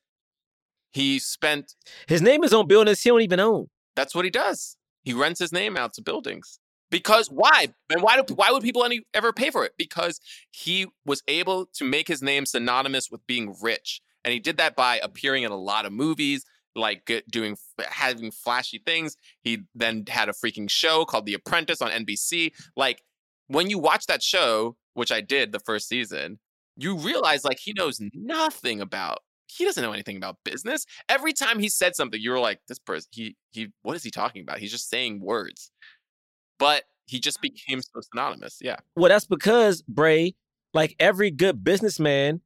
Speaker 5: he spent.
Speaker 7: His name is on buildings he don't even own.
Speaker 5: That's what he does. He rents his name out to buildings. Because why? And why do why would people any, ever pay for it? Because he was able to make his name synonymous with being rich, and he did that by appearing in a lot of movies, like doing having flashy things. He then had a freaking show called The Apprentice on NBC. Like when you watch that show, which I did the first season, you realize like he knows nothing about. He doesn't know anything about business. Every time he said something, you were like, "This person, he he, what is he talking about? He's just saying words." But he just became so synonymous. Yeah.
Speaker 7: Well, that's because Bray, like every good businessman,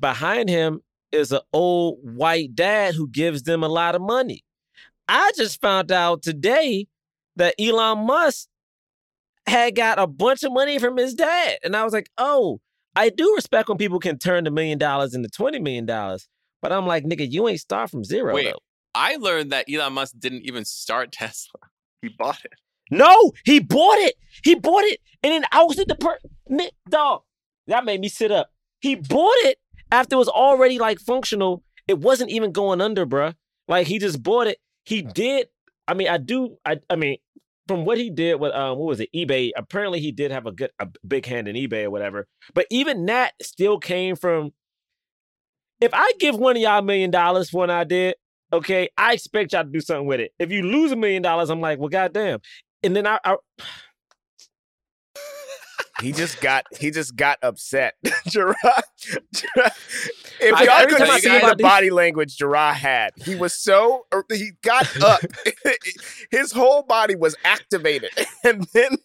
Speaker 7: behind him is an old white dad who gives them a lot of money. I just found out today that Elon Musk had got a bunch of money from his dad. And I was like, oh, I do respect when people can turn the million dollars into $20 million. But I'm like, nigga, you ain't start from zero.
Speaker 5: Wait,
Speaker 7: though.
Speaker 5: I learned that Elon Musk didn't even start *laughs* Tesla. He bought it.
Speaker 7: No, he bought it. He bought it and then ousted the per dog. That made me sit up. He bought it after it was already like functional. It wasn't even going under, bruh. Like he just bought it. He did. I mean, I do. I. I mean, from what he did with um, what was it, eBay? Apparently, he did have a good, a big hand in eBay or whatever. But even that still came from. If I give one of y'all a million dollars for an idea, okay, I expect y'all to do something with it. If you lose a million dollars, I'm like, well, goddamn. And then I, I
Speaker 6: He just got he just got upset. *laughs* Jerah, Jerah- if
Speaker 7: I-
Speaker 6: y'all
Speaker 7: every
Speaker 6: could
Speaker 7: I
Speaker 6: see the
Speaker 7: these-
Speaker 6: body language Jerah had, he was so he got up. *laughs* His whole body was activated, *laughs* and then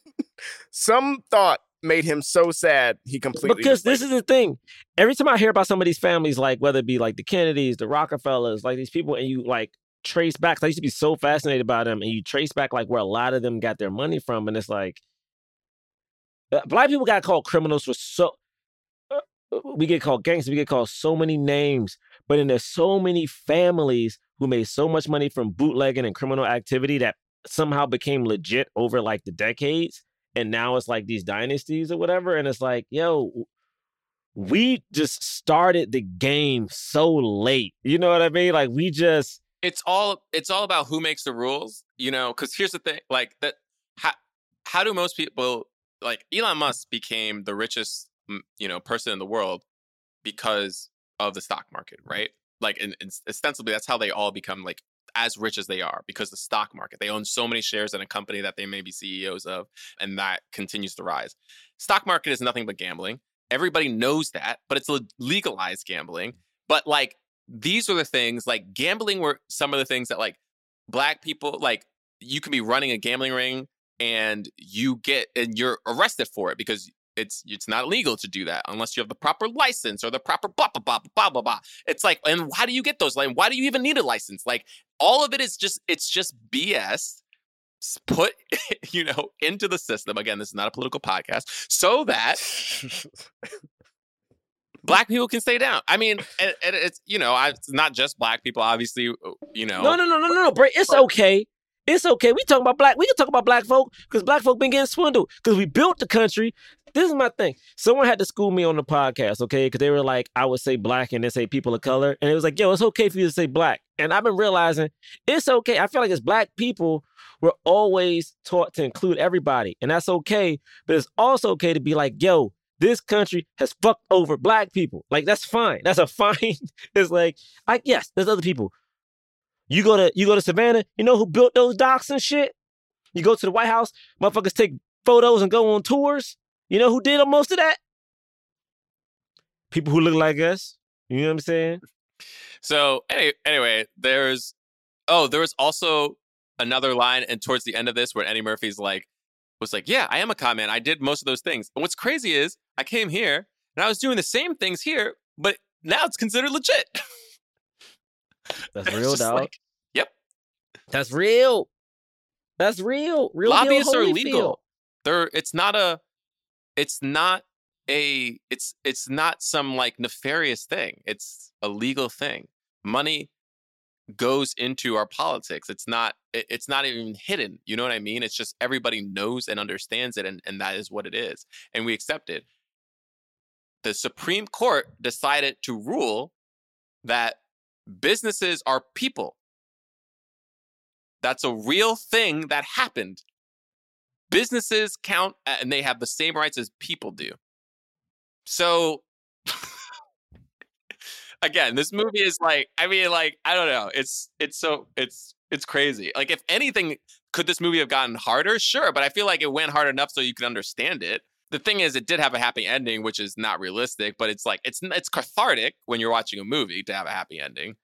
Speaker 6: some thought made him so sad he completely.
Speaker 7: because this is the thing. Every time I hear about some of these families, like whether it be like the Kennedys, the Rockefellers, like these people, and you like trace back. I used to be so fascinated by them, and you trace back like where a lot of them got their money from, and it's like uh, black people got called criminals for so. uh, We get called gangsters. We get called so many names, but then there's so many families who made so much money from bootlegging and criminal activity that somehow became legit over like the decades and now it's like these dynasties or whatever and it's like yo we just started the game so late you know what i mean like we just
Speaker 5: it's all it's all about who makes the rules, you know. Because here's the thing, like that. How how do most people like Elon Musk became the richest, you know, person in the world because of the stock market, right? Like, and, and ostensibly, that's how they all become like as rich as they are because the stock market. They own so many shares in a company that they may be CEOs of, and that continues to rise. Stock market is nothing but gambling. Everybody knows that, but it's legalized gambling. But like these are the things like gambling were some of the things that like black people like you can be running a gambling ring and you get and you're arrested for it because it's it's not legal to do that unless you have the proper license or the proper blah blah blah blah blah blah. It's like, and how do you get those? Like, why do you even need a license? Like, all of it is just it's just BS put *laughs* you know into the system. Again, this is not a political podcast, so that *laughs* *laughs* black people can stay down. I mean, and, and it's you know, I, it's not just black people. Obviously, uh, you know.
Speaker 7: No, no, no, no, no, no, Bray. It's okay. It's okay. We talking about black. We can talk about black folk because black folk been getting swindled because we built the country. This is my thing. Someone had to school me on the podcast, okay? Because they were like, I would say black and they say people of color, and it was like, yo, it's okay for you to say black. And I've been realizing it's okay. I feel like as black people, we're always taught to include everybody, and that's okay. But it's also okay to be like, yo, this country has fucked over black people. Like that's fine. That's a *laughs* fine. it's like, I yes, there's other people. You go to you go to Savannah, you know who built those docks and shit? You go to the White House, motherfuckers take photos and go on tours. You know who did most of that? People who look like us. You know what I'm saying?
Speaker 5: So any, anyway, there's oh, there was also another line, and towards the end of this, where Eddie Murphy's like, was like, "Yeah, I am a con man. I did most of those things." And what's crazy is I came here and I was doing the same things here, but now it's considered legit. *laughs*
Speaker 7: That's real, dog. Like,
Speaker 5: yep.
Speaker 7: That's real. That's real. Real
Speaker 5: lobbyists
Speaker 7: deal,
Speaker 5: are legal. They're it's not a it's not a it's it's not some like nefarious thing. It's a legal thing. Money goes into our politics. It's not it's not even hidden. You know what I mean? It's just everybody knows and understands it and, and that is what it is. And we accept it. The Supreme Court decided to rule that businesses are people. That's a real thing that happened. Businesses count and they have the same rights as people do. So again, this movie is like I mean like I don't know. It's it's so it's it's crazy. Like if anything could this movie have gotten harder? Sure, but I feel like it went hard enough so you could understand it the thing is, it did have a happy ending, which is not realistic, but it's like it's it's cathartic when you're watching a movie to have a happy ending.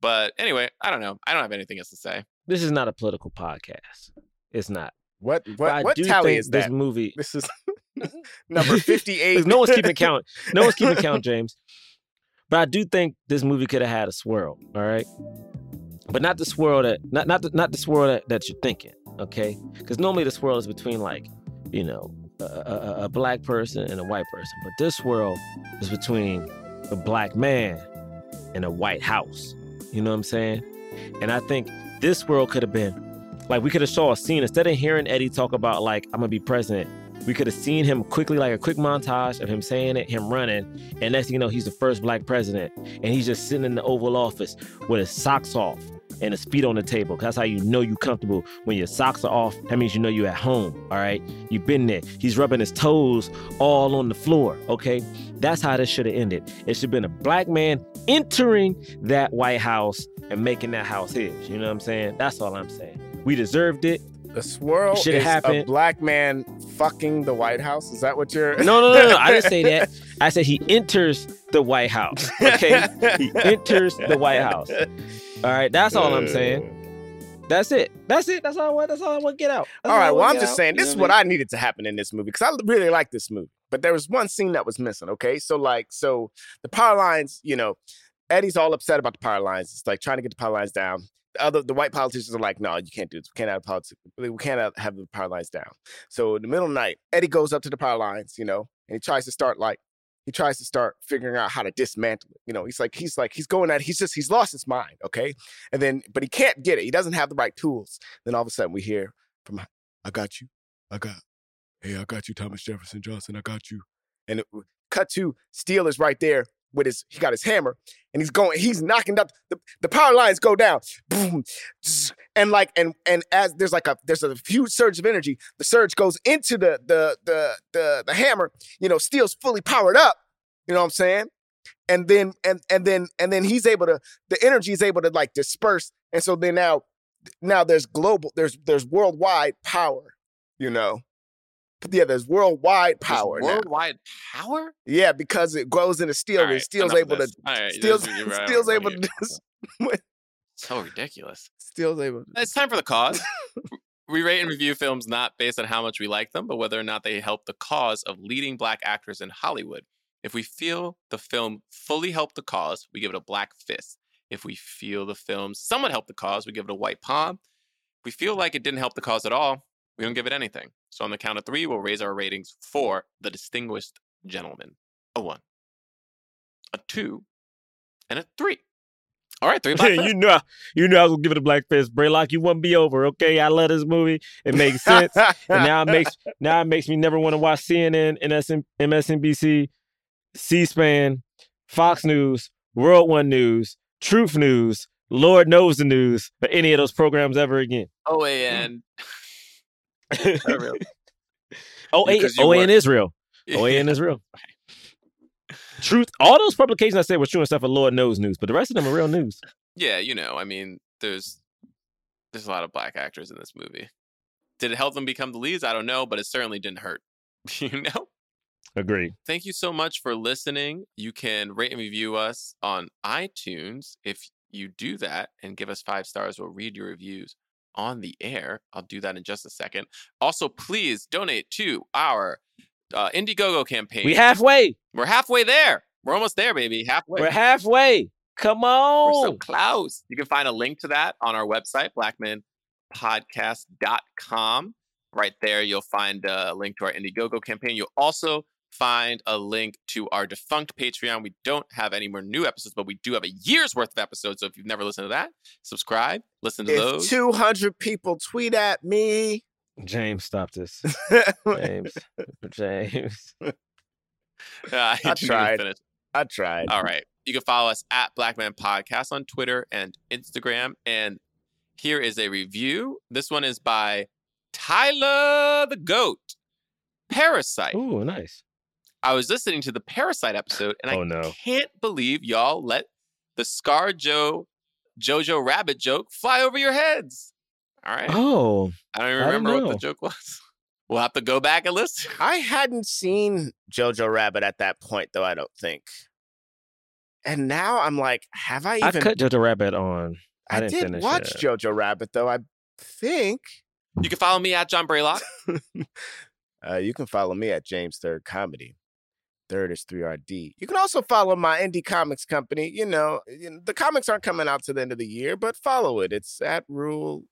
Speaker 5: But anyway, I don't know. I don't have anything else to say.
Speaker 7: This is not a political podcast. It's not.
Speaker 6: What what what tally is
Speaker 7: this
Speaker 6: that?
Speaker 7: movie?
Speaker 6: This is *laughs* *laughs* number fifty eight.
Speaker 7: no one's keeping *laughs* count. No one's keeping count, James. But I do think this movie could have had a swirl. All right, but not the swirl that not not the, not the swirl that, that you're thinking. Okay, because normally the swirl is between like you know a, a, a black person and a white person. But this world is between a black man and a white house. You know what I'm saying? And I think this world could have been like we could have saw a scene instead of hearing Eddie talk about like I'm gonna be president. We could have seen him quickly, like a quick montage of him saying it, him running, and next thing you know, he's the first black president, and he's just sitting in the Oval Office with his socks off, and his feet on the table. That's how you know you're comfortable. When your socks are off, that means you know you're at home. All right. You've been there. He's rubbing his toes all on the floor. Okay. That's how this should have ended. It should have been a black man entering that White House and making that house his. You know what I'm saying? That's all I'm saying. We deserved it.
Speaker 6: The swirl is
Speaker 7: happened.
Speaker 6: a black man fucking the White House. Is that what you're?
Speaker 7: No, no, no, no. I didn't say *laughs* that. I said he enters the White House. Okay, he enters the White House. All right, that's all I'm saying. That's it. That's it. That's all I want. That's all I want get out. That's
Speaker 6: all right. Well, I'm just
Speaker 7: out.
Speaker 6: saying this
Speaker 7: You
Speaker 6: is what
Speaker 7: I
Speaker 6: I needed to happen in this movie because I really like this movie. But there was one scene that was missing. Okay, so like, so the power lines, you know, Eddie's all upset about the power lines. It's like trying to get the power lines down. The other, the white politicians are like, no, you can't do this. We can't have politics. We can't have the power lines down. So in the middle of the night, Eddie goes up to the power lines, you know, and he tries to start like he tries to start figuring out how to dismantle it. You know, he's like, he's like, he's going at, he's just, he's lost his mind. Okay. And then, but he can't get it. He doesn't have the right tools. Then all of a sudden we hear from, I got you. I got, hey, I got you, Thomas Jefferson Johnson. I got you. And it cut to Steel is right there with his he got his hammer and he's going he's knocking down the, the power lines go down boom and like and and as there's like a there's a huge surge of energy. The surge goes into the the the the, the hammer you know steel's fully powered up you know what i'm saying? And then and and then and then he's able to the energy is able to like disperse and so then now now there's global there's there's worldwide power you know yeah there's worldwide power now.
Speaker 5: Worldwide power?
Speaker 6: Yeah, because it goes into steel,
Speaker 5: All
Speaker 6: and steel's able to *laughs*
Speaker 5: right,
Speaker 6: steel's,
Speaker 5: right,
Speaker 6: steel's able to *laughs*
Speaker 5: So ridiculous.
Speaker 6: steel's able. To,
Speaker 5: It's time for the cause. *laughs* we rate and review films not based on how much we like them, but whether or not they help the cause of leading black actors in Hollywood. If we feel the film fully helped the cause, we give it a black fist. If we feel the film somewhat helped the cause, we give it a white palm. If we feel like it didn't help the cause at all, we don't give it anything. So on the count of three, we'll raise our ratings for The Distinguished Gentleman. A one, a two, and a three. All right, three *laughs* black
Speaker 7: you know, you know, I was gonna give it a black fist. Braylock, you wouldn't be over. Okay, I love this movie. It makes sense, and now it makes *laughs* now it makes me never want to watch CNN, NSN, MSNBC, C-SPAN, Fox News, World One News, Truth News, Lord knows the news, or any of those programs ever again. Oh, mm.
Speaker 5: OAN. *laughs* *laughs* Not. *laughs*
Speaker 7: OA, OA in Israel. OA in *laughs* Israel. Truth. All those publications I said were true and stuff for Lord knows news, but the rest of them are real news.
Speaker 5: Yeah, you know, I mean, there's there's a lot of black actors in this movie. Did it help them become the leads? I don't know, but it certainly didn't hurt. You know?
Speaker 7: Agree.
Speaker 5: Thank you so much for listening. You can rate and review us on iTunes. If you do that and give us five stars, we'll read your reviews on the air. I'll do that in just a second. Also, please donate to our uh, Indiegogo campaign.
Speaker 7: We halfway.
Speaker 5: We're halfway there. We're almost there, baby. Halfway.
Speaker 7: We're halfway. Come
Speaker 5: We're
Speaker 7: on.
Speaker 5: so close. You can find a link to that on our website, blackmenpodcast.com. Right there, you'll find a link to our Indiegogo campaign. You'll also find a link to our defunct Patreon. We don't have any more new episodes, but we do have a year's worth of episodes. So if you've never listened to that, subscribe, listen to
Speaker 6: if
Speaker 5: those.
Speaker 6: two hundred people tweet at me,
Speaker 7: James, stop this. *laughs* James. James. *laughs* *laughs*
Speaker 5: Uh,
Speaker 6: I
Speaker 5: didn't even
Speaker 6: tried.
Speaker 5: finish.
Speaker 6: I tried.
Speaker 5: All right. You can follow us at Black Men Podcast on Twitter and Instagram. And here is a review. This one is by Tyler the Goat. Parasite.
Speaker 7: Ooh, nice.
Speaker 5: I was listening to the Parasite episode and I
Speaker 7: Oh, no.
Speaker 5: can't believe y'all let the Scar Joe Jojo Rabbit joke fly over your heads. All right.
Speaker 7: Oh.
Speaker 5: I don't even
Speaker 7: I didn't
Speaker 5: remember what the joke was. *laughs* We'll have to go back and listen. *laughs*
Speaker 6: I hadn't seen Jojo Rabbit at that point, though. I don't think. And now I'm like, have I even?
Speaker 7: I
Speaker 6: even?
Speaker 7: cut Jojo Rabbit on. I,
Speaker 6: I
Speaker 7: didn't
Speaker 6: did
Speaker 7: finish
Speaker 6: watch
Speaker 7: it.
Speaker 6: Jojo Rabbit, though. I think.
Speaker 5: You can follow me at John Braylock. *laughs*
Speaker 6: Uh, you can follow me at James Third Comedy. Third is 3RD. You can also follow my indie comics company. You know, the comics aren't coming out to the end of the year, but follow it. It's at Rule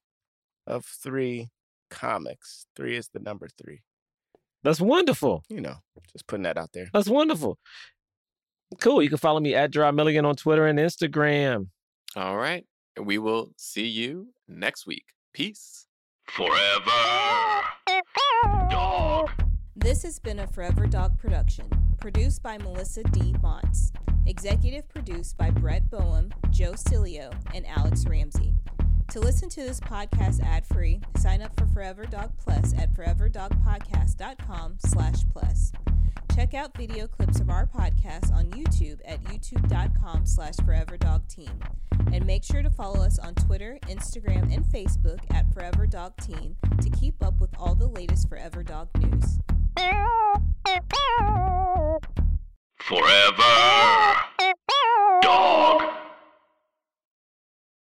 Speaker 6: of Three Comics. Three is the number three.
Speaker 7: That's wonderful.
Speaker 6: You know, just putting that out there.
Speaker 7: That's wonderful. Cool. You can follow me at Dry Milligan on Twitter and Instagram.
Speaker 5: All right. We will see you next week. Peace.
Speaker 4: Forever. Dog.
Speaker 22: This has been a Forever Dog production, produced by Melisa D. Monts, executive produced by Brett Boham, Joe Cilio, and Alex Ramsey. To listen to this podcast ad-free, sign up for Forever Dog Plus at foreverdogpodcast.com slash plus. Check out video clips of our podcast on YouTube at youtube.com slash foreverdogteam. And make sure to follow us on Twitter, Instagram, and Facebook at Forever Dog Team to keep up with all the latest Forever Dog news.
Speaker 4: Forever. Dog.